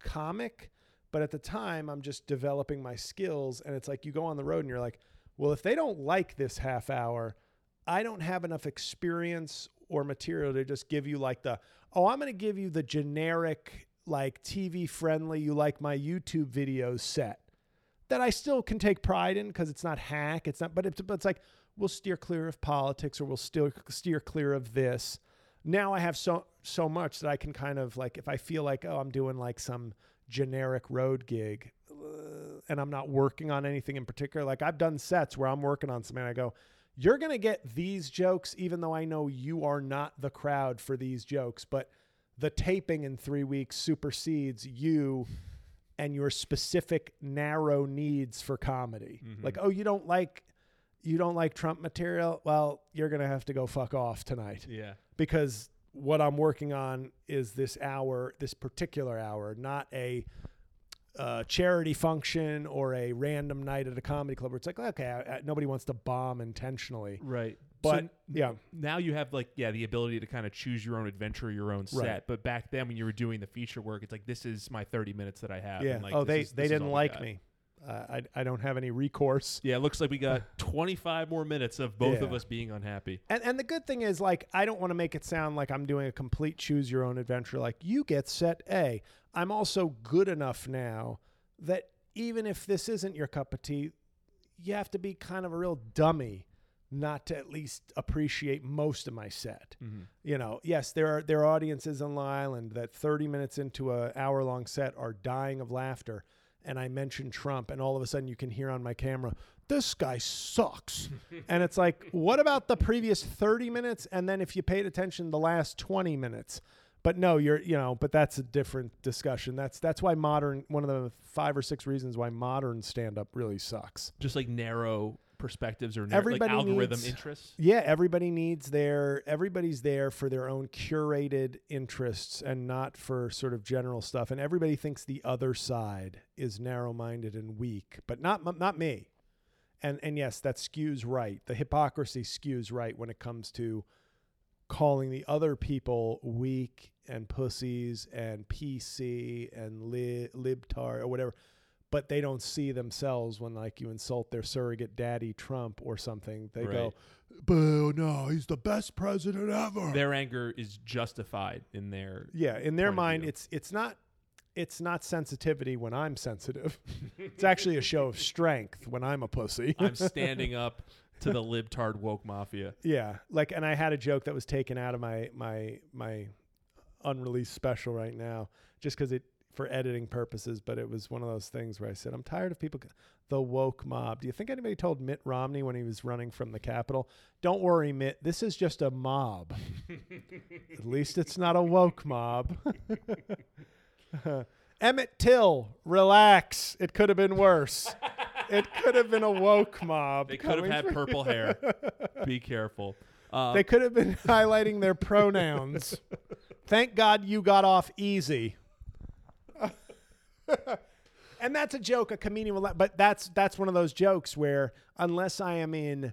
Speaker 1: comic, but at the time I'm just developing my skills. And it's like you go on the road and you're like, well, if they don't like this half hour, I don't have enough experience or material to just give you like the, oh, I'm going to give you the generic, like TV friendly, you like my YouTube videos set that I still can take pride in because it's not hack. It's not, but it's, but it's like, we'll steer clear of politics or we'll still steer clear of this. Now I have so, so much that I can kind of like, if I feel like, oh, I'm doing like some generic road gig uh, and I'm not working on anything in particular, like I've done sets where I'm working on something and I go, you're going to get these jokes, even though I know you are not the crowd for these jokes, but the taping in three weeks supersedes you and your specific narrow needs for comedy.
Speaker 2: Mhm.
Speaker 1: Like, oh, you don't like you don't like Trump material? Well, you're going to have to go fuck off tonight
Speaker 2: Yeah.
Speaker 1: Because what I'm working on is this hour, this particular hour, not a a charity function or a random night at a comedy club where it's like, okay, I, I, nobody wants to bomb intentionally.
Speaker 2: Right.
Speaker 1: But
Speaker 2: so
Speaker 1: yeah,
Speaker 2: now you have like yeah the ability to kind of choose your own adventure, your own set.
Speaker 1: Right.
Speaker 2: But back then when you were doing the feature work, it's like this is my 30 minutes that I have.
Speaker 1: yeah.
Speaker 2: like,
Speaker 1: oh, they
Speaker 2: is-
Speaker 1: they didn't like me. I I don't have any recourse.
Speaker 2: Yeah, it looks like we got 25 more minutes of both of us being unhappy.
Speaker 1: And and the good thing is like I don't want to make it sound like I'm doing a complete choose your own adventure like you get set A. I'm also good enough now that even if this isn't your cup of tea, you have to be kind of a real dummy not to at least appreciate most of my set.
Speaker 2: Mm-hmm.
Speaker 1: You know, yes, there are there are audiences on Long Island that 30 minutes into a hour long set are dying of laughter and I mention Trump and all of a sudden you can hear on my camera this guy sucks. and it's like what about the previous 30 minutes and then if you paid attention the last 20 minutes? But no, you're you know, but that's a different discussion. That's that's why modern one of the five or six reasons why modern stand up really sucks.
Speaker 2: Just like narrow perspectives or narrow,
Speaker 1: Everybody
Speaker 2: like algorithm
Speaker 1: needs-
Speaker 2: interests.
Speaker 1: Yeah, everybody needs their everybody's there for their own curated interests and not for sort of general stuff. And everybody thinks the other side is narrow-minded and weak, but not not me. And and yes, that skews right. The hypocrisy skews right when it comes to calling the other people weak and pussies and PC and li- libtard or whatever but they don't see themselves when like you insult their surrogate daddy Trump or something. They go, "Boo, no, he's the best president ever."
Speaker 2: Their anger is justified in their.
Speaker 1: yeah, in their mind, it's it's not it's not sensitivity when I'm sensitive. it's actually a show of strength when I'm a pussy.
Speaker 2: I'm standing up to the libtard woke mafia.
Speaker 1: yeah, like, and I had a joke that was taken out of my my my unreleased special right now, just because it for editing purposes. But it was one of those things where I said, I'm tired of people, the woke mob. Do you think anybody told Mitt Romney when he was running from the Capitol, "Don't worry, Mitt, this is just a mob. At least it's not a woke mob." Emmett Till, relax. It could have been worse. it could have been a woke mob.
Speaker 2: They could have had
Speaker 1: from-
Speaker 2: purple hair. Be careful. Uh,
Speaker 1: They could have been highlighting their pronouns. Thank God you got off easy. and that's a joke a comedian will let, but that's that's one of those jokes where unless I am in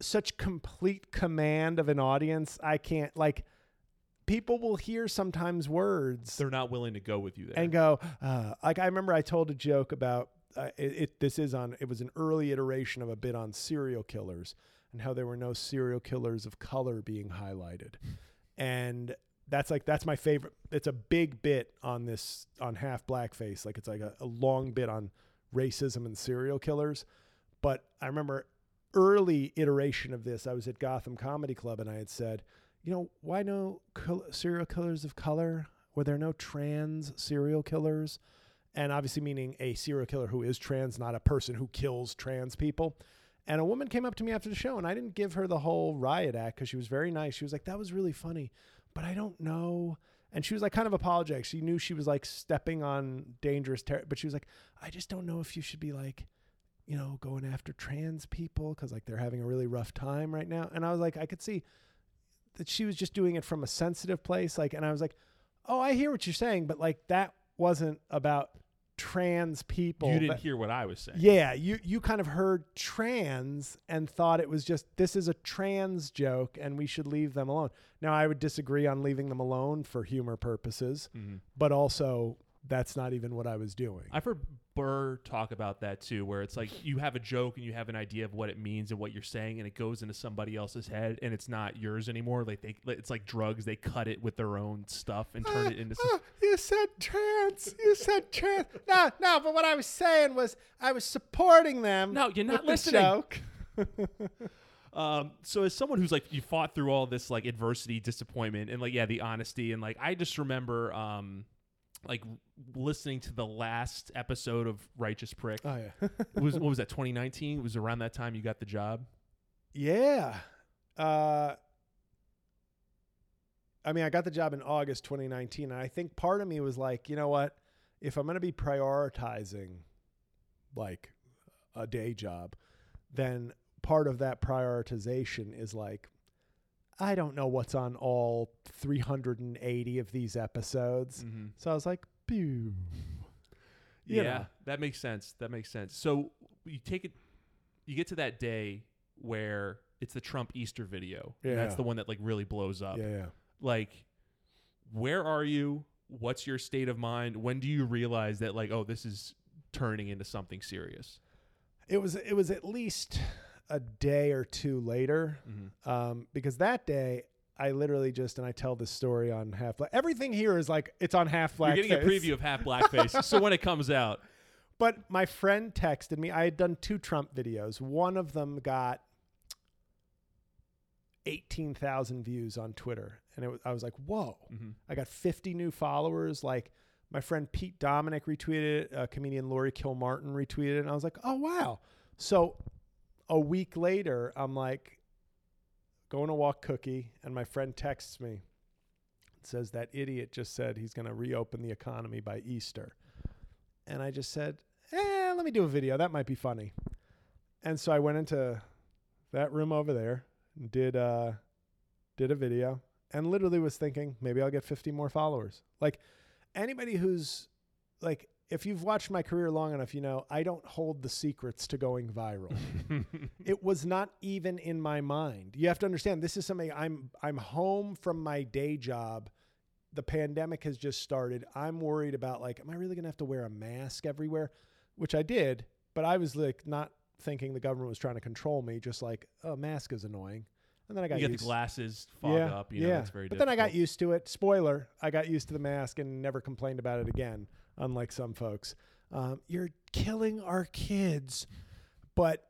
Speaker 1: such complete command of an audience, I can't like people will hear sometimes words
Speaker 2: they're not willing to go with you there.
Speaker 1: and go uh, like I remember I told a joke about uh, it, it. This is on. It was an early iteration of a bit on serial killers and how there were no serial killers of color being highlighted, and that's like that's my favorite. It's a big bit on this on half blackface. Like it's like a, a long bit on racism and serial killers. But I remember early iteration of this. I was at Gotham Comedy Club and I had said, you know, why no serial killers of color? Were there no trans serial killers? And obviously, meaning a serial killer who is trans, not a person who kills trans people. And a woman came up to me after the show, and I didn't give her the whole riot act because she was very nice. She was like, "That was really funny, but I don't know." And she was like, kind of apologetic. She knew she was like stepping on dangerous territory, but she was like, "I just don't know if you should be like, you know, going after trans people because like they're having a really rough time right now." And I was like, I could see that she was just doing it from a sensitive place, like, and I was like, "Oh, I hear what you're saying, but like that wasn't about trans people."
Speaker 2: you didn't
Speaker 1: That-
Speaker 2: hear what I was saying.
Speaker 1: yeah, you you kind of heard trans and thought it was just this is a trans joke and we should leave them alone. Now I would disagree on leaving them alone for humor purposes,
Speaker 2: Mhm.
Speaker 1: but also that's not even what I was doing.
Speaker 2: I've heard Burr talk about that too, where it's like you have a joke and you have an idea of what it means and what you're saying, and it goes into somebody else's head, and it's not yours anymore. Like they, it's like drugs; they cut it with their own stuff and turn it into. Some,
Speaker 1: you said trans. You said trans. no, no, but what I was saying was I was supporting them.
Speaker 2: No, you're not listening.
Speaker 1: joke.
Speaker 2: Um, so as someone who's like you fought through all this like adversity, disappointment, and like yeah, the honesty, and like I just remember um, like listening to the last episode of Righteous Prick.
Speaker 1: Oh yeah.
Speaker 2: It was what was that 2019? It was around that time you got the job.
Speaker 1: Yeah. Uh, I mean, I got the job in August 2019, and I think part of me was like, you know what? If I'm going to be prioritizing like a day job, then part of that prioritization is like, I don't know what's on all 380 of these episodes.
Speaker 2: Mm-hmm.
Speaker 1: So I was like, pew. You
Speaker 2: yeah,
Speaker 1: know.
Speaker 2: that makes sense. That makes sense. So you take it, you get to that day where it's the Trump Easter video. and that's the one that like really blows up.
Speaker 1: Yeah, yeah.
Speaker 2: Like, where are you? What's your state of mind? When do you realize that like, oh, this is turning into something serious?
Speaker 1: It was it was at least a day or two later,
Speaker 2: Mm-hmm.
Speaker 1: um, because that day I literally just and I tell this story on half. Black. Everything here is like it's on half black.
Speaker 2: You're getting a preview of half blackface. so when it comes out,
Speaker 1: But my friend texted me. I had done two Trump videos. One of them got eighteen thousand views on Twitter, and it was, I was like, "Whoa!"
Speaker 2: Mhm.
Speaker 1: I got fifty new followers. Like my friend Pete Dominick retweeted it. Uh, comedian Laurie Kilmartin retweeted it, and I was like, "Oh wow!" So a week later, I'm like going to walk Cookie, and my friend texts me. It says that idiot just said he's going to reopen the economy by Easter. And I just said, eh, let me do a video. That might be funny. And so I went into that room over there and did uh did a video and literally was thinking maybe I'll get 50 more followers. Like anybody who's like if you've watched my career long enough, you know I don't hold the secrets to going viral. it was not even in my mind. You have to understand this is something I'm I'm home from my day job. The pandemic has just started. I'm worried about like am I really going to have to wear a mask everywhere? Which I did, but I was like not thinking the government was trying to control me, just like a mask is annoying. And then I got
Speaker 2: you get
Speaker 1: used
Speaker 2: the glasses fog
Speaker 1: yeah,
Speaker 2: up. You know,
Speaker 1: yeah.
Speaker 2: that's very
Speaker 1: but then I got used to it. Spoiler: I got used to the mask and never complained about it again. Unlike some folks, um, you're killing our kids. But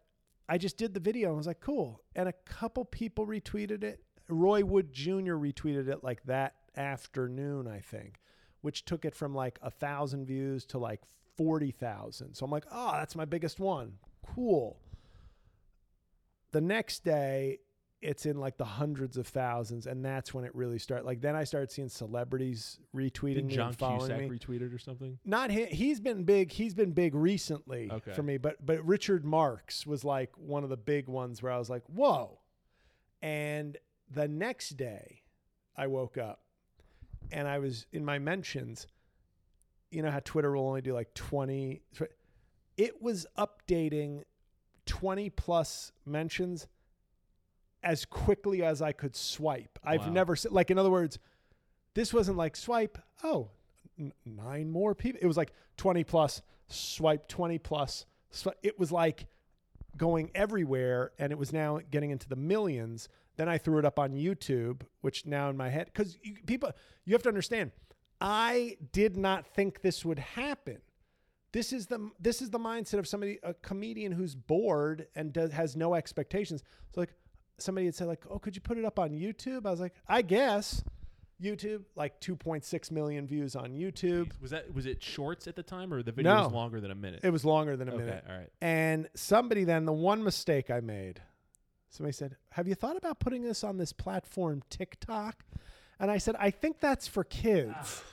Speaker 1: I just did the video and was like, cool. And a couple people retweeted it. Roy Wood Jr. retweeted it like that afternoon, I think, which took it from like a thousand views to like forty thousand. So I'm like, oh, that's my biggest one. Cool. The next day, it's in like the hundreds of thousands, and that's when it really started. Like then I started seeing celebrities retweeting
Speaker 2: Did
Speaker 1: me
Speaker 2: John
Speaker 1: and following
Speaker 2: Cusack
Speaker 1: me.
Speaker 2: retweeted or something?
Speaker 1: Not he, he's been big. He's been big recently
Speaker 2: Okay.
Speaker 1: for me, but but Richard Marx was like one of the big ones where I was like, whoa. And the next day, I woke up and I was in my mentions. You know how Twitter will only do like twenty. It was updating twenty plus mentions as quickly as I could swipe. I've never like in other words, this wasn't like swipe. Oh, n- nine more people. It was like 20 plus, swipe 20 plus. It was like going everywhere and it was now getting into the millions. Then I threw it up on YouTube, which now in my head, because people, you have to understand, I did not think this would happen. This is the this is the mindset of somebody a comedian who's bored and does, has no expectations. So like somebody had said like, "Oh, could you put it up on YouTube?" I was like, "I guess." YouTube like 2.6 million views on YouTube.
Speaker 2: Was that was it shorts at the time or the video was longer than a minute?
Speaker 1: It was longer than a
Speaker 2: okay,
Speaker 1: minute.
Speaker 2: all right.
Speaker 1: And somebody then the one mistake I made, somebody said, "Have you thought about putting this on this platform TikTok?" And I said, "I think that's for kids."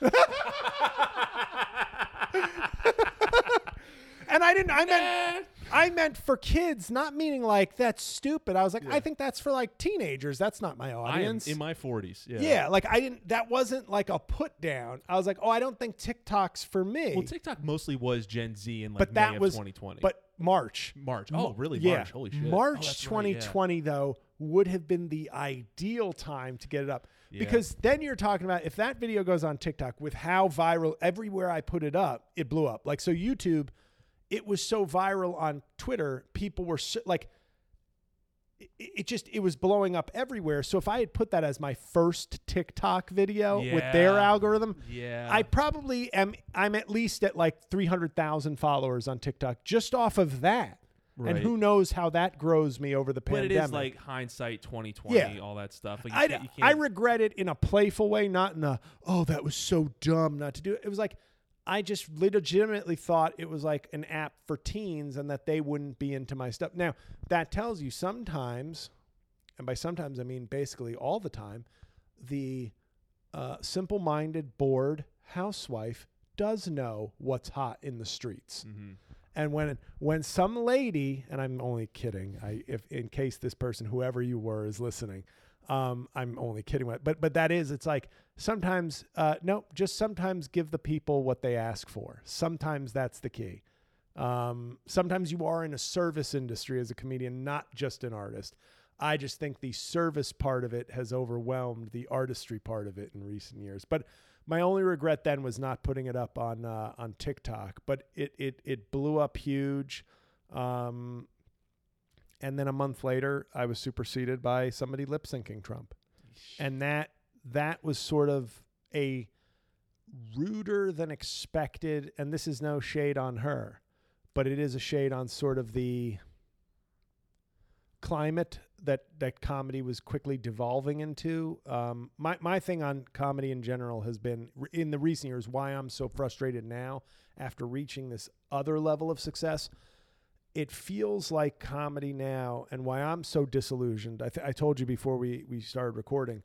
Speaker 1: and I didn't. I meant. I meant for kids, not meaning like that's stupid. I was like,
Speaker 2: Yeah.
Speaker 1: I think that's for like teenagers. That's not my audience.
Speaker 2: in my 40s. Yeah.
Speaker 1: yeah, like I didn't. That wasn't like a put down. I was like, oh, I don't think TikTok's for me.
Speaker 2: Well, TikTok mostly was Gen Z in like
Speaker 1: but
Speaker 2: May
Speaker 1: that
Speaker 2: of
Speaker 1: was
Speaker 2: 2020.
Speaker 1: But March,
Speaker 2: March. Oh, really?
Speaker 1: yeah,
Speaker 2: March. Holy shit. Oh,
Speaker 1: March
Speaker 2: that's right, yeah.
Speaker 1: 2020 though would have been the ideal time to get it up
Speaker 2: Yeah.
Speaker 1: because then you're talking about if that video goes on TikTok with how viral everywhere I put it up, it blew up. Like so YouTube, it was so viral on Twitter, people were so, like it, it just it was blowing up everywhere. So if I had put that as my first TikTok video with their algorithm,
Speaker 2: Yeah.
Speaker 1: I probably am. I'm at least at like three hundred thousand followers on TikTok just off of that. And who knows how that grows me over the
Speaker 2: but
Speaker 1: pandemic?
Speaker 2: it is like hindsight 2020,
Speaker 1: Yeah.
Speaker 2: all that stuff. Like
Speaker 1: I, I regret it in a playful way, not in a oh that was so dumb not to do it. It was like I just legitimately thought it was like an app for teens and that they wouldn't be into my stuff. Now that tells you sometimes, and by sometimes I mean basically all the time, the uh, simple-minded, bored housewife does know what's hot in the streets.
Speaker 2: Mhm.
Speaker 1: And when when some lady, and I'm only kidding, I if in case this person, whoever you were, is listening, Um, I'm only kidding with, but but that is it's like sometimes uh, no, just sometimes give the people what they ask for. Sometimes that's the key. Um, sometimes you are in a service industry as a comedian, not just an artist. I just think the service part of it has overwhelmed the artistry part of it in recent years. But my only regret then was not putting it up on uh, on TikTok. But it it it blew up huge. Um, and then a month later, I was superseded by somebody lip syncing Trump, and that that was sort of a ruder than expected. And this is no shade on her, but it is a shade on sort of the climate that that comedy was quickly devolving into. Um, my my thing on comedy in general has been in the recent years why I'm so frustrated now after reaching this other level of success it feels like comedy now, and why I'm so disillusioned. I, th- I told you before we we started recording.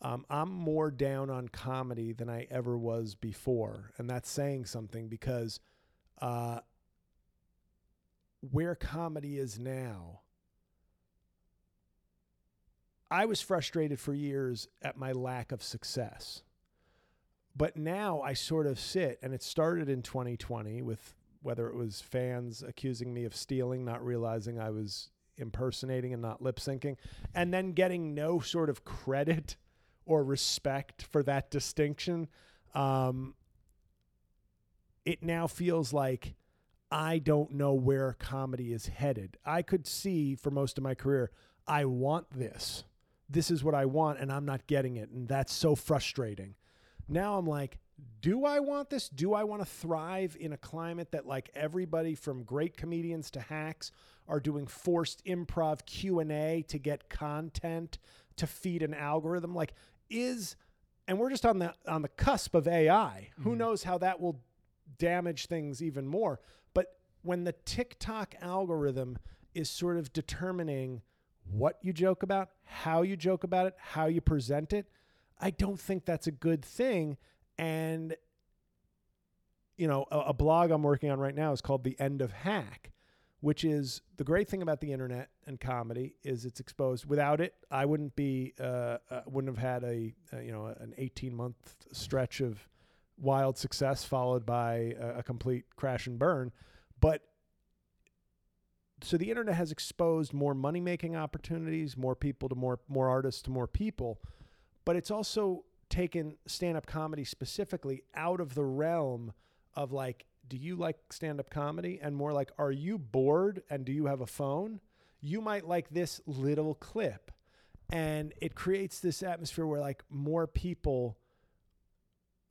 Speaker 1: Um, I'm more down on comedy than I ever was before, and that's saying something because uh, where comedy is now, I was frustrated for years at my lack of success. But now I sort of sit, and it started in 2020 with whether it was fans accusing me of stealing, not realizing I was impersonating and not lip syncing, and then getting no sort of credit or respect for that distinction. Um, it now feels like I don't know where comedy is headed. I could see for most of my career, I want this. This is what I want, and I'm not getting it. And that's so frustrating. Now I'm like, do I want this? Do I want to thrive in a climate that like everybody from great comedians to hacks are doing forced improv Q&A to get content to feed an algorithm like is and we're just on the on the cusp of AI. Mm-hmm. Who knows how that will damage things even more. But when the TikTok algorithm is sort of determining what you joke about, how you joke about it, how you present it, I don't think that's a good thing and you know, a, a, blog I'm working on right now is called The End of Hack, which is the great thing about the internet and comedy is it's exposed. Without it, I wouldn't be uh, uh, wouldn't have had a, you know an 18 month stretch of wild success followed by a, a complete crash and burn. But so the internet has exposed more money making opportunities, more people to more more artists to more people, but it's also taken stand up comedy specifically out of the realm of like, do you like stand up comedy? And more like, are you bored and do you have a phone? You might like this little clip. And it creates this atmosphere where like more people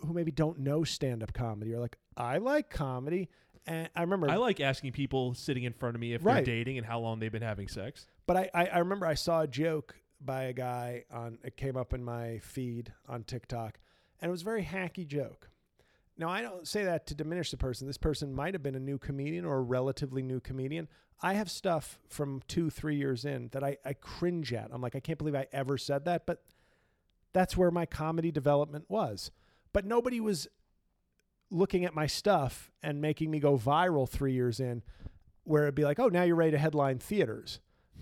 Speaker 1: who maybe don't know stand up comedy are like, I like comedy. And I remember
Speaker 2: I like asking people sitting in front of me if right. they're dating and how long they've been having sex.
Speaker 1: But I, I, I remember I saw a joke by a guy on it came up in my feed on TikTok and it was a very hacky joke. Now I don't say that to diminish the person. This person might have been a new comedian or a relatively new comedian. I have stuff from two, three years in that I, I cringe at. I'm like, I can't believe I ever said that, but that's where my comedy development was. But nobody was looking at my stuff and making me go viral three years in, where it'd be like, oh, now you're ready to headline theaters.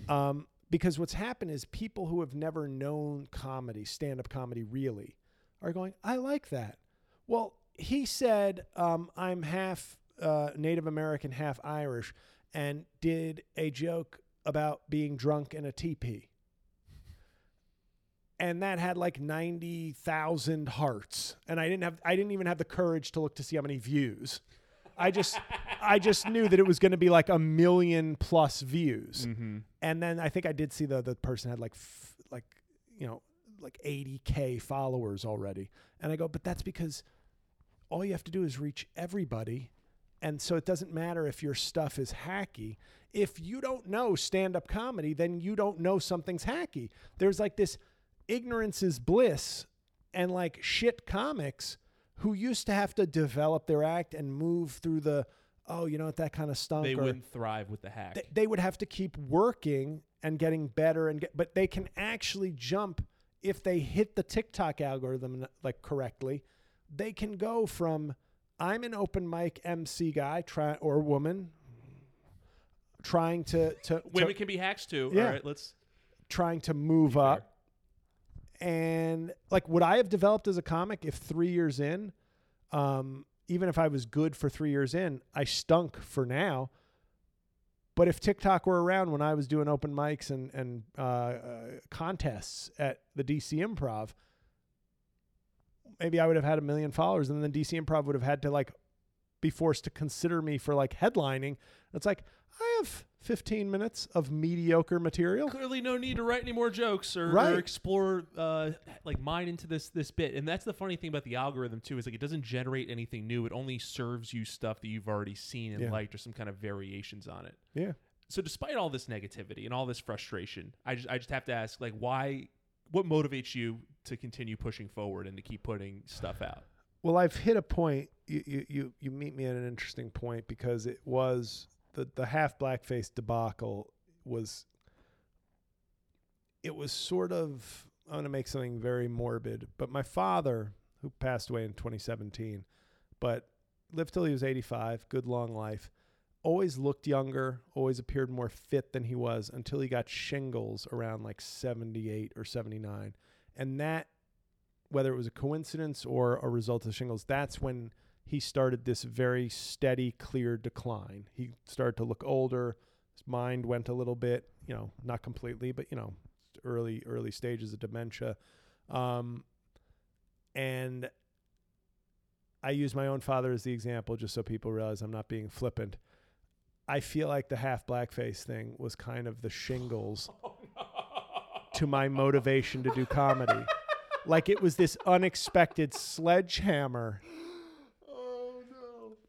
Speaker 1: Um, because what's happened is people who have never known comedy, stand up comedy really, are going, I like that. Well, he said, um, I'm half uh, Native American, half Irish, and did a joke about being drunk in a teepee. And that had like 90,000 hearts. And I didn't have I didn't even have the courage to look to see how many views. I just I just knew that it was going to be like a million plus views. Mm-hmm. And then I think I did see the the person had like f- like you know like 80k followers already. And I go, "But that's because all you have to do is reach everybody." And so it doesn't matter if your stuff is hacky. If you don't know stand up comedy, then you don't know something's hacky. There's like this ignorance is bliss and like shit comics who used to have to develop their act and move through the oh you know what that kind of stunk
Speaker 2: they wouldn't thrive with the hack.
Speaker 1: They, they would have to keep working and getting better and get but they can actually jump if they hit the tiktok algorithm like correctly. They can go from i'm an open mic mc guy try or woman trying to to
Speaker 2: women to, can be hacks too.
Speaker 1: Yeah.
Speaker 2: All right let's
Speaker 1: trying to move up and like would I have developed as a comic if three years in, um, even if I was good for three years in, I stunk for now. But if TikTok were around when I was doing open mics and and uh, uh, contests at the DC Improv, maybe I would have had a million followers, and then DC Improv would have had to like be forced to consider me for like headlining. It's like I have 15 minutes of mediocre material.
Speaker 2: Clearly, no need to write any more jokes or,
Speaker 1: Right.
Speaker 2: or explore uh, like mine into this this bit. And that's the funny thing about the algorithm too is like it doesn't generate anything new. It only serves you stuff that you've already seen and
Speaker 1: Yeah.
Speaker 2: liked or some kind of variations on it.
Speaker 1: Yeah.
Speaker 2: So, despite all this negativity and all this frustration, I just I just have to ask like why what motivates you to continue pushing forward and to keep putting stuff out?
Speaker 1: Well, I've hit a point. You, you you you meet me at an interesting point because it was the the half blackface debacle was. It was sort of I'm going to make something very morbid, but my father, who passed away in 2017, but lived till he was 85, good long life, always looked younger, always appeared more fit than he was until he got shingles around like 78 or 79, and that whether it was a coincidence or a result of shingles, that's when he started this very steady, clear decline. He started to look older. His mind went a little bit, you know, not completely, but you know, early early stages of dementia. Um, and I use my own father as the example, just so people realize I'm not being flippant. I feel like the half blackface thing was kind of the shingles to my motivation to do comedy. like it was this unexpected sledgehammer.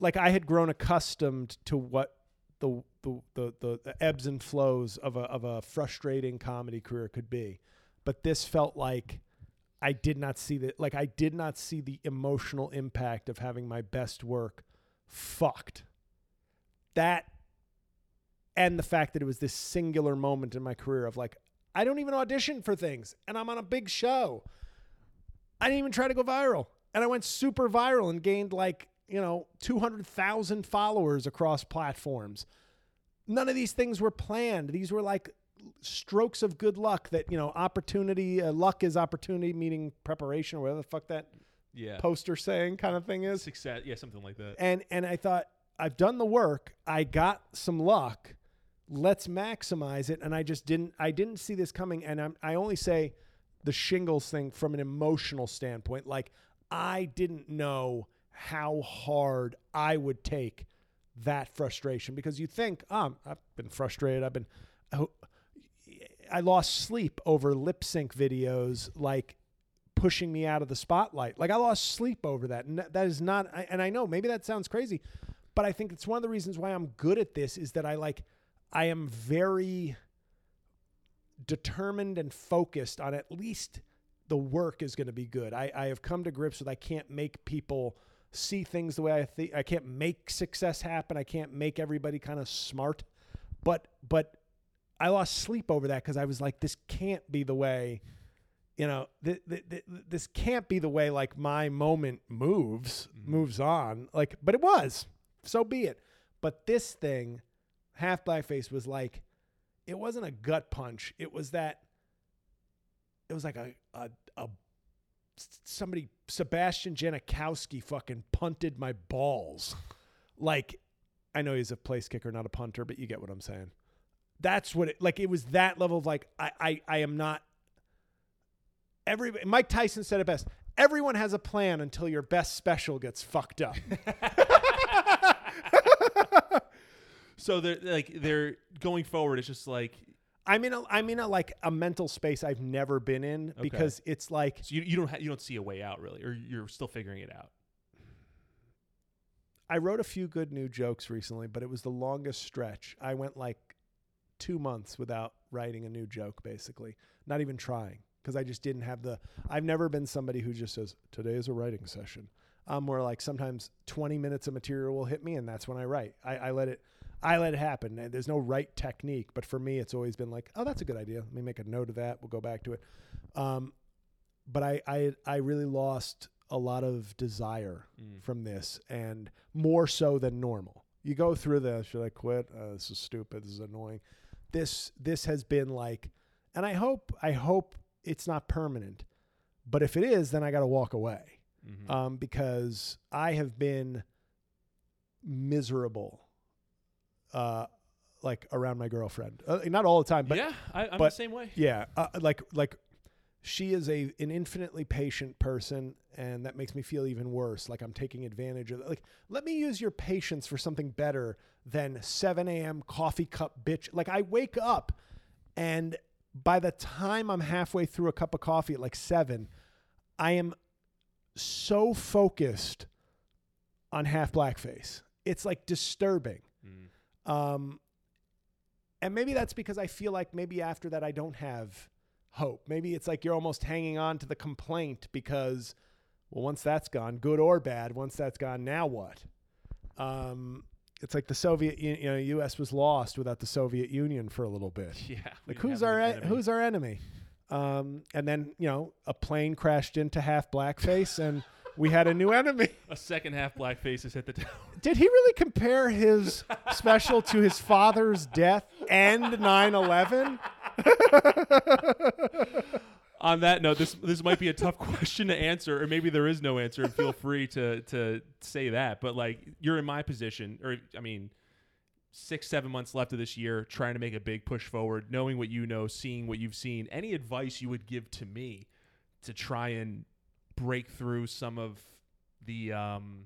Speaker 1: Like I had grown accustomed to what the the, the, the, the ebbs and flows of a of a frustrating comedy career could be. But this felt like I did not see that like I did not see the emotional impact of having my best work fucked. That and the fact that it was this singular moment in my career of like I don't even audition for things and I'm on a big show. I didn't even try to go viral. And I went super viral and gained like, you know, 200,000 followers across platforms. None of these things were planned. These were like strokes of good luck that, you know, opportunity, uh, luck is opportunity meeting preparation or whatever the fuck that
Speaker 2: Yeah.
Speaker 1: poster saying kind of thing is.
Speaker 2: Success. Yeah, something like that.
Speaker 1: And and I thought I've done the work. I got some luck. Let's maximize it. And I just didn't. I didn't see this coming. And I'm, I only say the shingles thing from an emotional standpoint. Like I didn't know how hard I would take that frustration because you think, um, I've been frustrated. I've been. oh, I lost sleep over lip sync videos like pushing me out of the spotlight. Like I lost sleep over that. And that is not and I know maybe that sounds crazy, but I think it's one of the reasons why I'm good at this is that I like I am very determined and focused on at least the work is going to be good. I, I have come to grips with I can't make people see things the way I think. I can't make success happen. I can't make everybody kind of smart. But but I lost sleep over that because I was like, this can't be the way, you know, th- th- th- this can't be the way like my moment moves, mm-hmm. moves on. Like, but it was. So be it. But this thing, half blackface, was like, it wasn't a gut punch. It was that. It was like a a, a somebody Sebastian Janikowski fucking punted my balls. Like, I know he's a place kicker, not a punter, but you get what I'm saying. That's what it like. It was that level of like I I I am not. Every Mike Tyson said it best. Everyone has a plan until your best special gets fucked up.
Speaker 2: So they're like they're going forward. It's just like
Speaker 1: I'm in a I'm in a like a mental space I've never been in
Speaker 2: Okay.
Speaker 1: because it's like
Speaker 2: so you, you don't ha- you don't see a way out really, or you're still figuring it out.
Speaker 1: I wrote a few good new jokes recently, but it was the longest stretch. I went like two months without writing a new joke, basically, not even trying, because I just didn't have the. I've never been somebody who just says, Today is a writing session. I'm more like sometimes 20 minutes of material will hit me, and that's when I write. I, I let it. I let it happen. There's no right technique, but for me, it's always been like, oh, that's a good idea. Let me make a note of that. We'll go back to it. Um, but I, I, I really lost a lot of desire
Speaker 2: Mm.
Speaker 1: from this and more so than normal. You go through this, should I quit. Uh, this is stupid. This is annoying. This this has been like, and I hope I hope it's not permanent. But if it is, then I got to walk away
Speaker 2: Mhm.
Speaker 1: um, because I have been miserable, uh, like around my girlfriend. Uh, not all the time, but
Speaker 2: yeah, I, I'm the same way.
Speaker 1: yeah, uh, like like she is a an infinitely patient person, and that makes me feel even worse. Like I'm taking advantage of. Like, let me use your patience for something better than 7 a.m. coffee cup bitch. Like I wake up, and by the time I'm halfway through a cup of coffee at like seven, I am so focused on half blackface. It's like disturbing. Um, and maybe that's because I feel like maybe after that I don't have hope. Maybe it's like you're almost hanging on to the complaint because, well, once that's gone, good or bad, once that's gone, now what? Um, it's like the Soviet, you know, U.S. was lost without the Soviet Union for a little bit.
Speaker 2: Yeah.
Speaker 1: Like who's our en- who's our enemy? Um, and then you know a plane crashed into half blackface, and we had a new enemy.
Speaker 2: a second half blackface has hit the town.
Speaker 1: Did he really compare his special to his father's death and 9/11?
Speaker 2: On that note, this this might be a tough question to answer, or maybe there is no answer. And feel free to to say that. But like you're in my position, or I mean, six seven months left of this year, trying to make a big push forward, knowing what you know, seeing what you've seen. Any advice you would give to me to try and break through some of the um,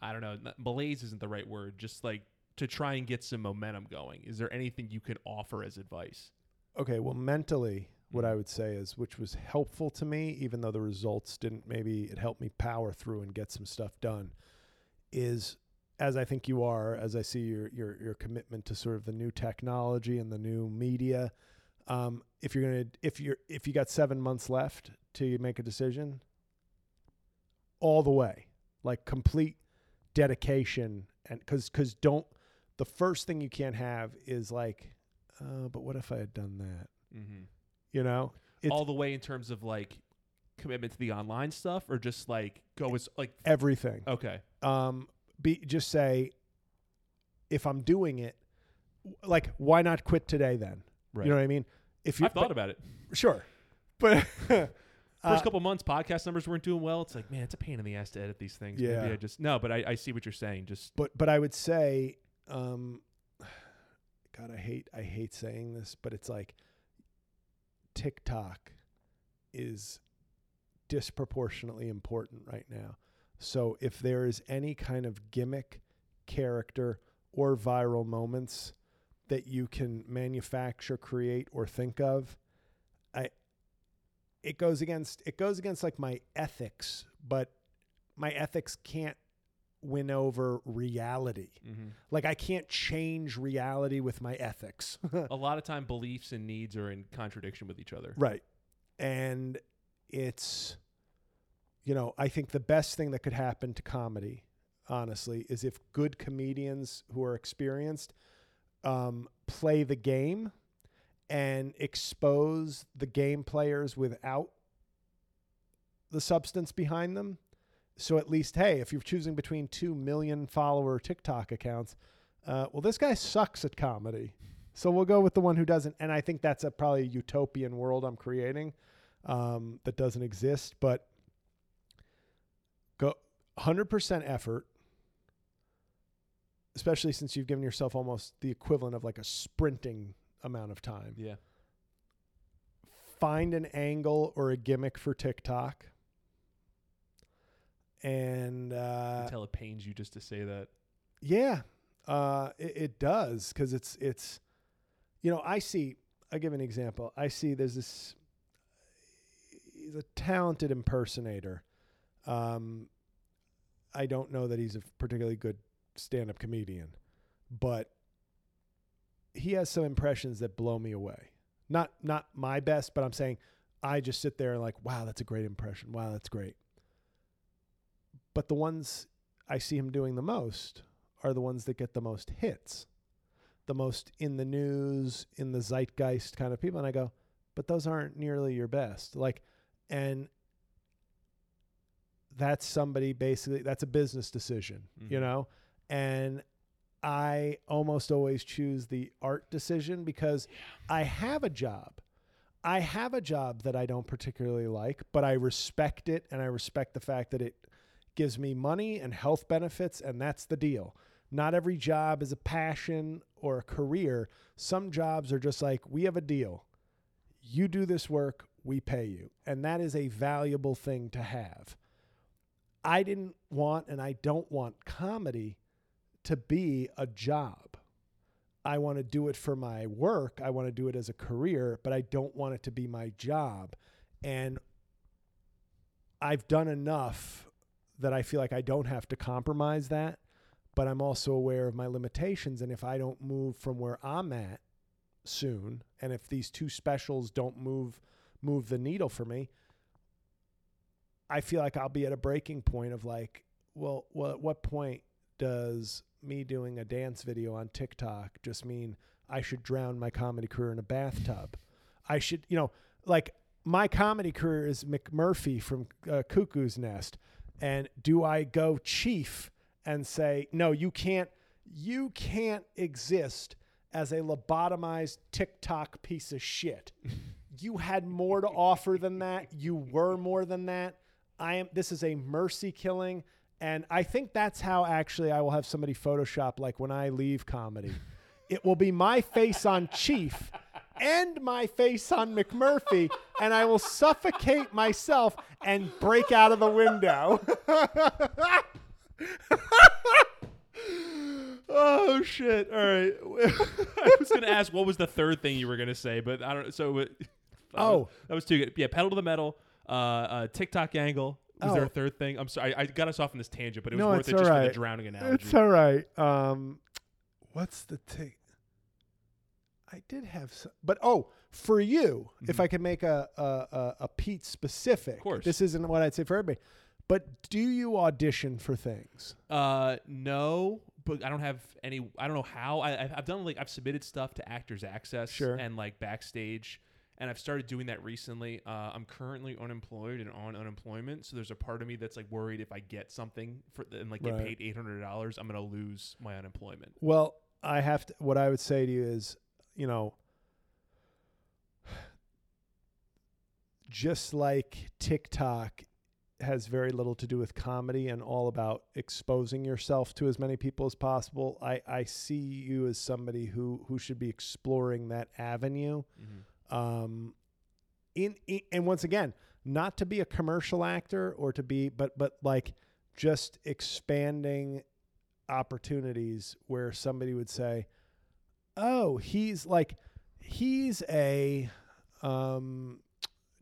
Speaker 2: I don't know, malaise isn't the right word. Just like to try and get some momentum going. Is there anything you could offer as advice?
Speaker 1: Okay, well, mentally, what I would say is, which was helpful to me, even though the results didn't, maybe it helped me power through and get some stuff done, is as I think you are, as I see your your your commitment to sort of the new technology and the new media. Um, if you're gonna, if you're, if you got seven months left to make a decision, all the way, like complete dedication, and because because don't the first thing you can't have is like, uh, but what if I had done that?
Speaker 2: Mm-hmm.
Speaker 1: You know, It's-
Speaker 2: all the way in terms of like commitment to the online stuff, or just like go as like
Speaker 1: everything.
Speaker 2: okay,
Speaker 1: Um, be just say, if I'm doing it, like, why not quit today then?
Speaker 2: right?
Speaker 1: You know what I mean? If you
Speaker 2: I've thought about it.
Speaker 1: sure, but
Speaker 2: First
Speaker 1: uh,
Speaker 2: couple months, podcast numbers weren't doing well. It's like, man, it's a pain in the ass to edit these things.
Speaker 1: Yeah.
Speaker 2: Maybe I just no, but I, I see what you're saying. Just
Speaker 1: but but I would say, um, God, I hate I hate saying this, but it's like TikTok is disproportionately important right now. So if there is any kind of gimmick, character, or viral moments that you can manufacture, create, or think of, it goes against it goes against like my ethics, but my ethics can't win over reality. Like I can't change reality with my ethics.
Speaker 2: a lot of time, beliefs and needs are in contradiction with each other.
Speaker 1: right. And it's you know, I think the best thing that could happen to comedy, honestly, is if good comedians who are experienced um, play the game and expose the game players without the substance behind them. So at least, hey, if you're choosing between two million follower TikTok accounts, uh, well, this guy sucks at comedy. So we'll go with the one who doesn't. And I think that's a probably a utopian world I'm creating um, that doesn't exist. But go 100% effort, especially since you've given yourself almost the equivalent of like a sprinting amount of time.
Speaker 2: Yeah.
Speaker 1: Find an angle or a gimmick for TikTok. And uh,
Speaker 2: Until it pains you just to say that.
Speaker 1: yeah, uh, it, it does because it's it's, you know, I see. I give an example. I see there's this. He's a talented impersonator. Um, I don't know that he's a particularly good stand-up comedian, but he has some impressions that blow me away. Not not my best, but I'm saying I just sit there and like, wow, that's a great impression. Wow, that's great. But the ones I see him doing the most are the ones that get the most hits, the most in the news, in the zeitgeist kind of people. And I go, but those aren't nearly your best. Like, and that's somebody basically, that's a business decision, you
Speaker 2: Mhm.
Speaker 1: know? And I almost always choose the art decision because I have a job. I have a job that I don't particularly like, but I respect it and I respect the fact that it gives me money and health benefits and that's the deal. Not every job is a passion or a career. Some jobs are just like we have a deal. You do this work, we pay you. And that is a valuable thing to have. I didn't want and I don't want comedy to be a job. I want to do it for my work. I want to do it as a career, but I don't want it to be my job. And I've done enough that I feel like I don't have to compromise that, but I'm also aware of my limitations. And if I don't move from where I'm at soon, and if these two specials don't move move the needle for me, I feel like I'll be at a breaking point of like, well, well, at what point does me doing a dance video on TikTok just mean I should drown my comedy career in a bathtub? I should, you know, like my comedy career is McMurphy from uh, Cuckoo's Nest. And do I go chief and say, no, you can't, you can't exist as a lobotomized TikTok piece of shit? you had more to offer than that. You were more than that. I am. This is a mercy killing, and I think that's how actually I will have somebody Photoshop like when I leave comedy. it will be my face on Chief and my face on McMurphy, and I will suffocate myself and break out of the window.
Speaker 2: oh shit! All right, I was gonna ask what was the third thing you were gonna say, but I don't. So, it,
Speaker 1: Oh.
Speaker 2: that was too good. Yeah, pedal to the metal. Uh, uh TikTok angle. Was there a
Speaker 1: Oh.
Speaker 2: third thing? I'm sorry, I, I got us off on this tangent, but it was
Speaker 1: No,
Speaker 2: worth it just for the drowning analogy.
Speaker 1: It's all right. Um, what's the thing? I did have some, but oh, for you, if
Speaker 2: Mhm.
Speaker 1: I can make a a, a a Pete specific,
Speaker 2: Of course.
Speaker 1: this isn't what I'd say for everybody. But do you audition for things?
Speaker 2: Uh, no, but I don't have any. I don't know how. I, I've- I've done like I've submitted stuff to Actors Access
Speaker 1: Sure.
Speaker 2: and like backstage, and I've started doing that recently. Uh, I'm currently unemployed and on unemployment, so there's a part of me that's like worried if I get something for and like get
Speaker 1: Right.
Speaker 2: paid eight hundred dollars, I'm gonna lose my unemployment.
Speaker 1: Well, I have to. What I would say to you is, you know, just like TikTok has very little to do with comedy and all about exposing yourself to as many people as possible. I, I see you as somebody who, who should be exploring that avenue. Um, in, in and once again, not to be a commercial actor or to be, but but like just expanding opportunities where somebody would say, "Oh, he's like he's a um,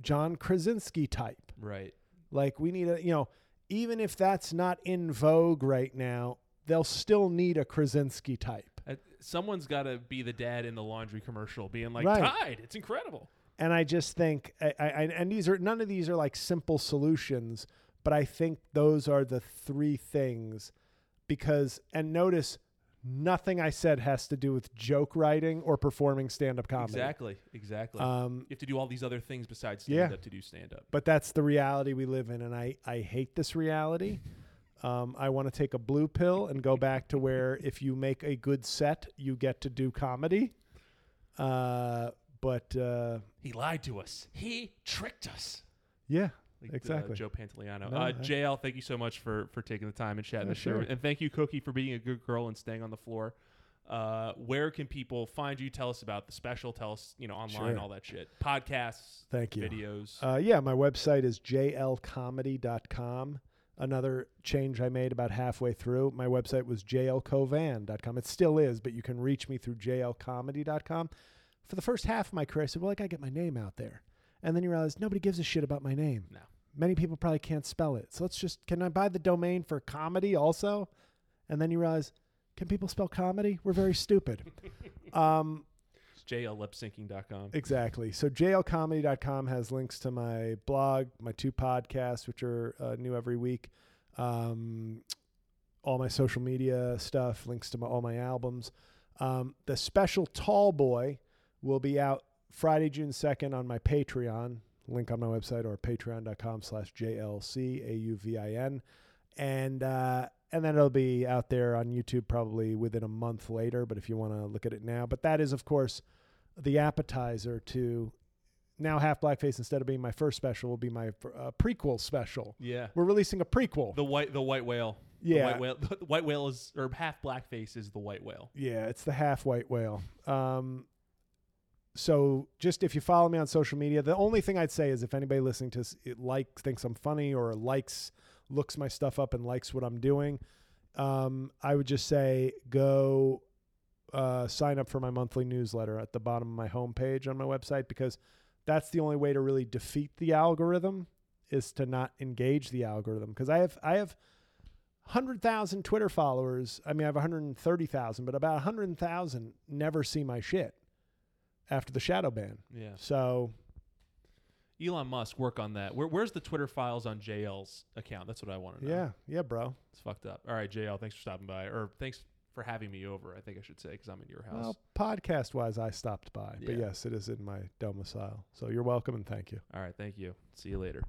Speaker 1: John Krasinski type."
Speaker 2: Right.
Speaker 1: Like we need a, you know, even if that's not in vogue right now, they'll still need a Krasinski type.
Speaker 2: Someone's got to be the dad in the laundry commercial, being like,
Speaker 1: Right.
Speaker 2: "Tide, it's incredible."
Speaker 1: And I just think, I, I, and these are none of these are like simple solutions, but I think those are the three things. Because and notice, nothing I said has to do with joke writing or performing stand-up comedy.
Speaker 2: Exactly. Exactly.
Speaker 1: Um,
Speaker 2: you have to do all these other things besides
Speaker 1: yeah.
Speaker 2: stand up to do stand up.
Speaker 1: but that's the reality we live in, and I I hate this reality. Um, I want to take a blue pill and go back to where if you make a good set, you get to do comedy. Uh, but uh,
Speaker 2: He lied to us. He tricked us.
Speaker 1: yeah,
Speaker 2: Like, uh,
Speaker 1: Exactly.
Speaker 2: Joe Pantoliano.
Speaker 1: No,
Speaker 2: uh,
Speaker 1: I-
Speaker 2: JL, thank you so much for for taking the time and chatting
Speaker 1: Yeah,
Speaker 2: the show.
Speaker 1: sure.
Speaker 2: And thank you, Cookie, for being a good girl and staying on the floor. Uh, where can people find you? Tell us about the special. Tell us, you know, online,
Speaker 1: Sure.
Speaker 2: all that shit. Podcasts,
Speaker 1: thank you.
Speaker 2: videos.
Speaker 1: Uh, yeah, my website is jlcomedy.com. Another change I made about halfway through. My website was jlcauvin.com. It still is, but you can reach me through jlcomedy.com. For the first half of my career, I said, well, I got to get my name out there. And then you realize nobody gives a shit about my name.
Speaker 2: No.
Speaker 1: Many people probably can't spell it. So let's just, can I buy the domain for comedy also? And then you realize, can people spell comedy? We're very stupid. um,
Speaker 2: jllipsyncing.com.
Speaker 1: Exactly. So jlcomedy.com has links to my blog, my two podcasts, which are uh, new every week, um, all my social media stuff, links to my, all my albums. Um, the special Tall Boy will be out Friday, June 2nd on my Patreon, link on my website or patreon.com slash JLCAUVIN. And, uh, and then it'll be out there on YouTube probably within a month later. But if you want to look at it now, but that is, of course, the appetizer to now half blackface instead of being my first special will be my uh, prequel special.
Speaker 2: Yeah.
Speaker 1: We're releasing a prequel.
Speaker 2: The white the white whale. The
Speaker 1: yeah,
Speaker 2: white whale the white whale is or half blackface is the white whale.
Speaker 1: yeah, it's the half white whale. Um, so just if you follow me on social media, the only thing I'd say is if anybody listening to this it like thinks I'm funny or likes looks my stuff up and likes what I'm doing, um, I would just say go uh, sign up for my monthly newsletter at the bottom of my homepage on my website because that's the only way to really defeat the algorithm is to not engage the algorithm because I have I have hundred thousand Twitter followers. I mean, I have one hundred thirty thousand, but about hundred thousand never see my shit after the shadow ban.
Speaker 2: Yeah.
Speaker 1: So
Speaker 2: Elon Musk work on that. Where, where's the Twitter files on JL's account? That's what I want to know.
Speaker 1: yeah, yeah, bro.
Speaker 2: It's fucked up. All right, JL, thanks for stopping by or thanks for having me over. I think I should say cuz I'm in your house.
Speaker 1: Well, podcast wise, I stopped by, but yes, it is in my domicile. So you're welcome and thank you.
Speaker 2: All right, thank you. See you later.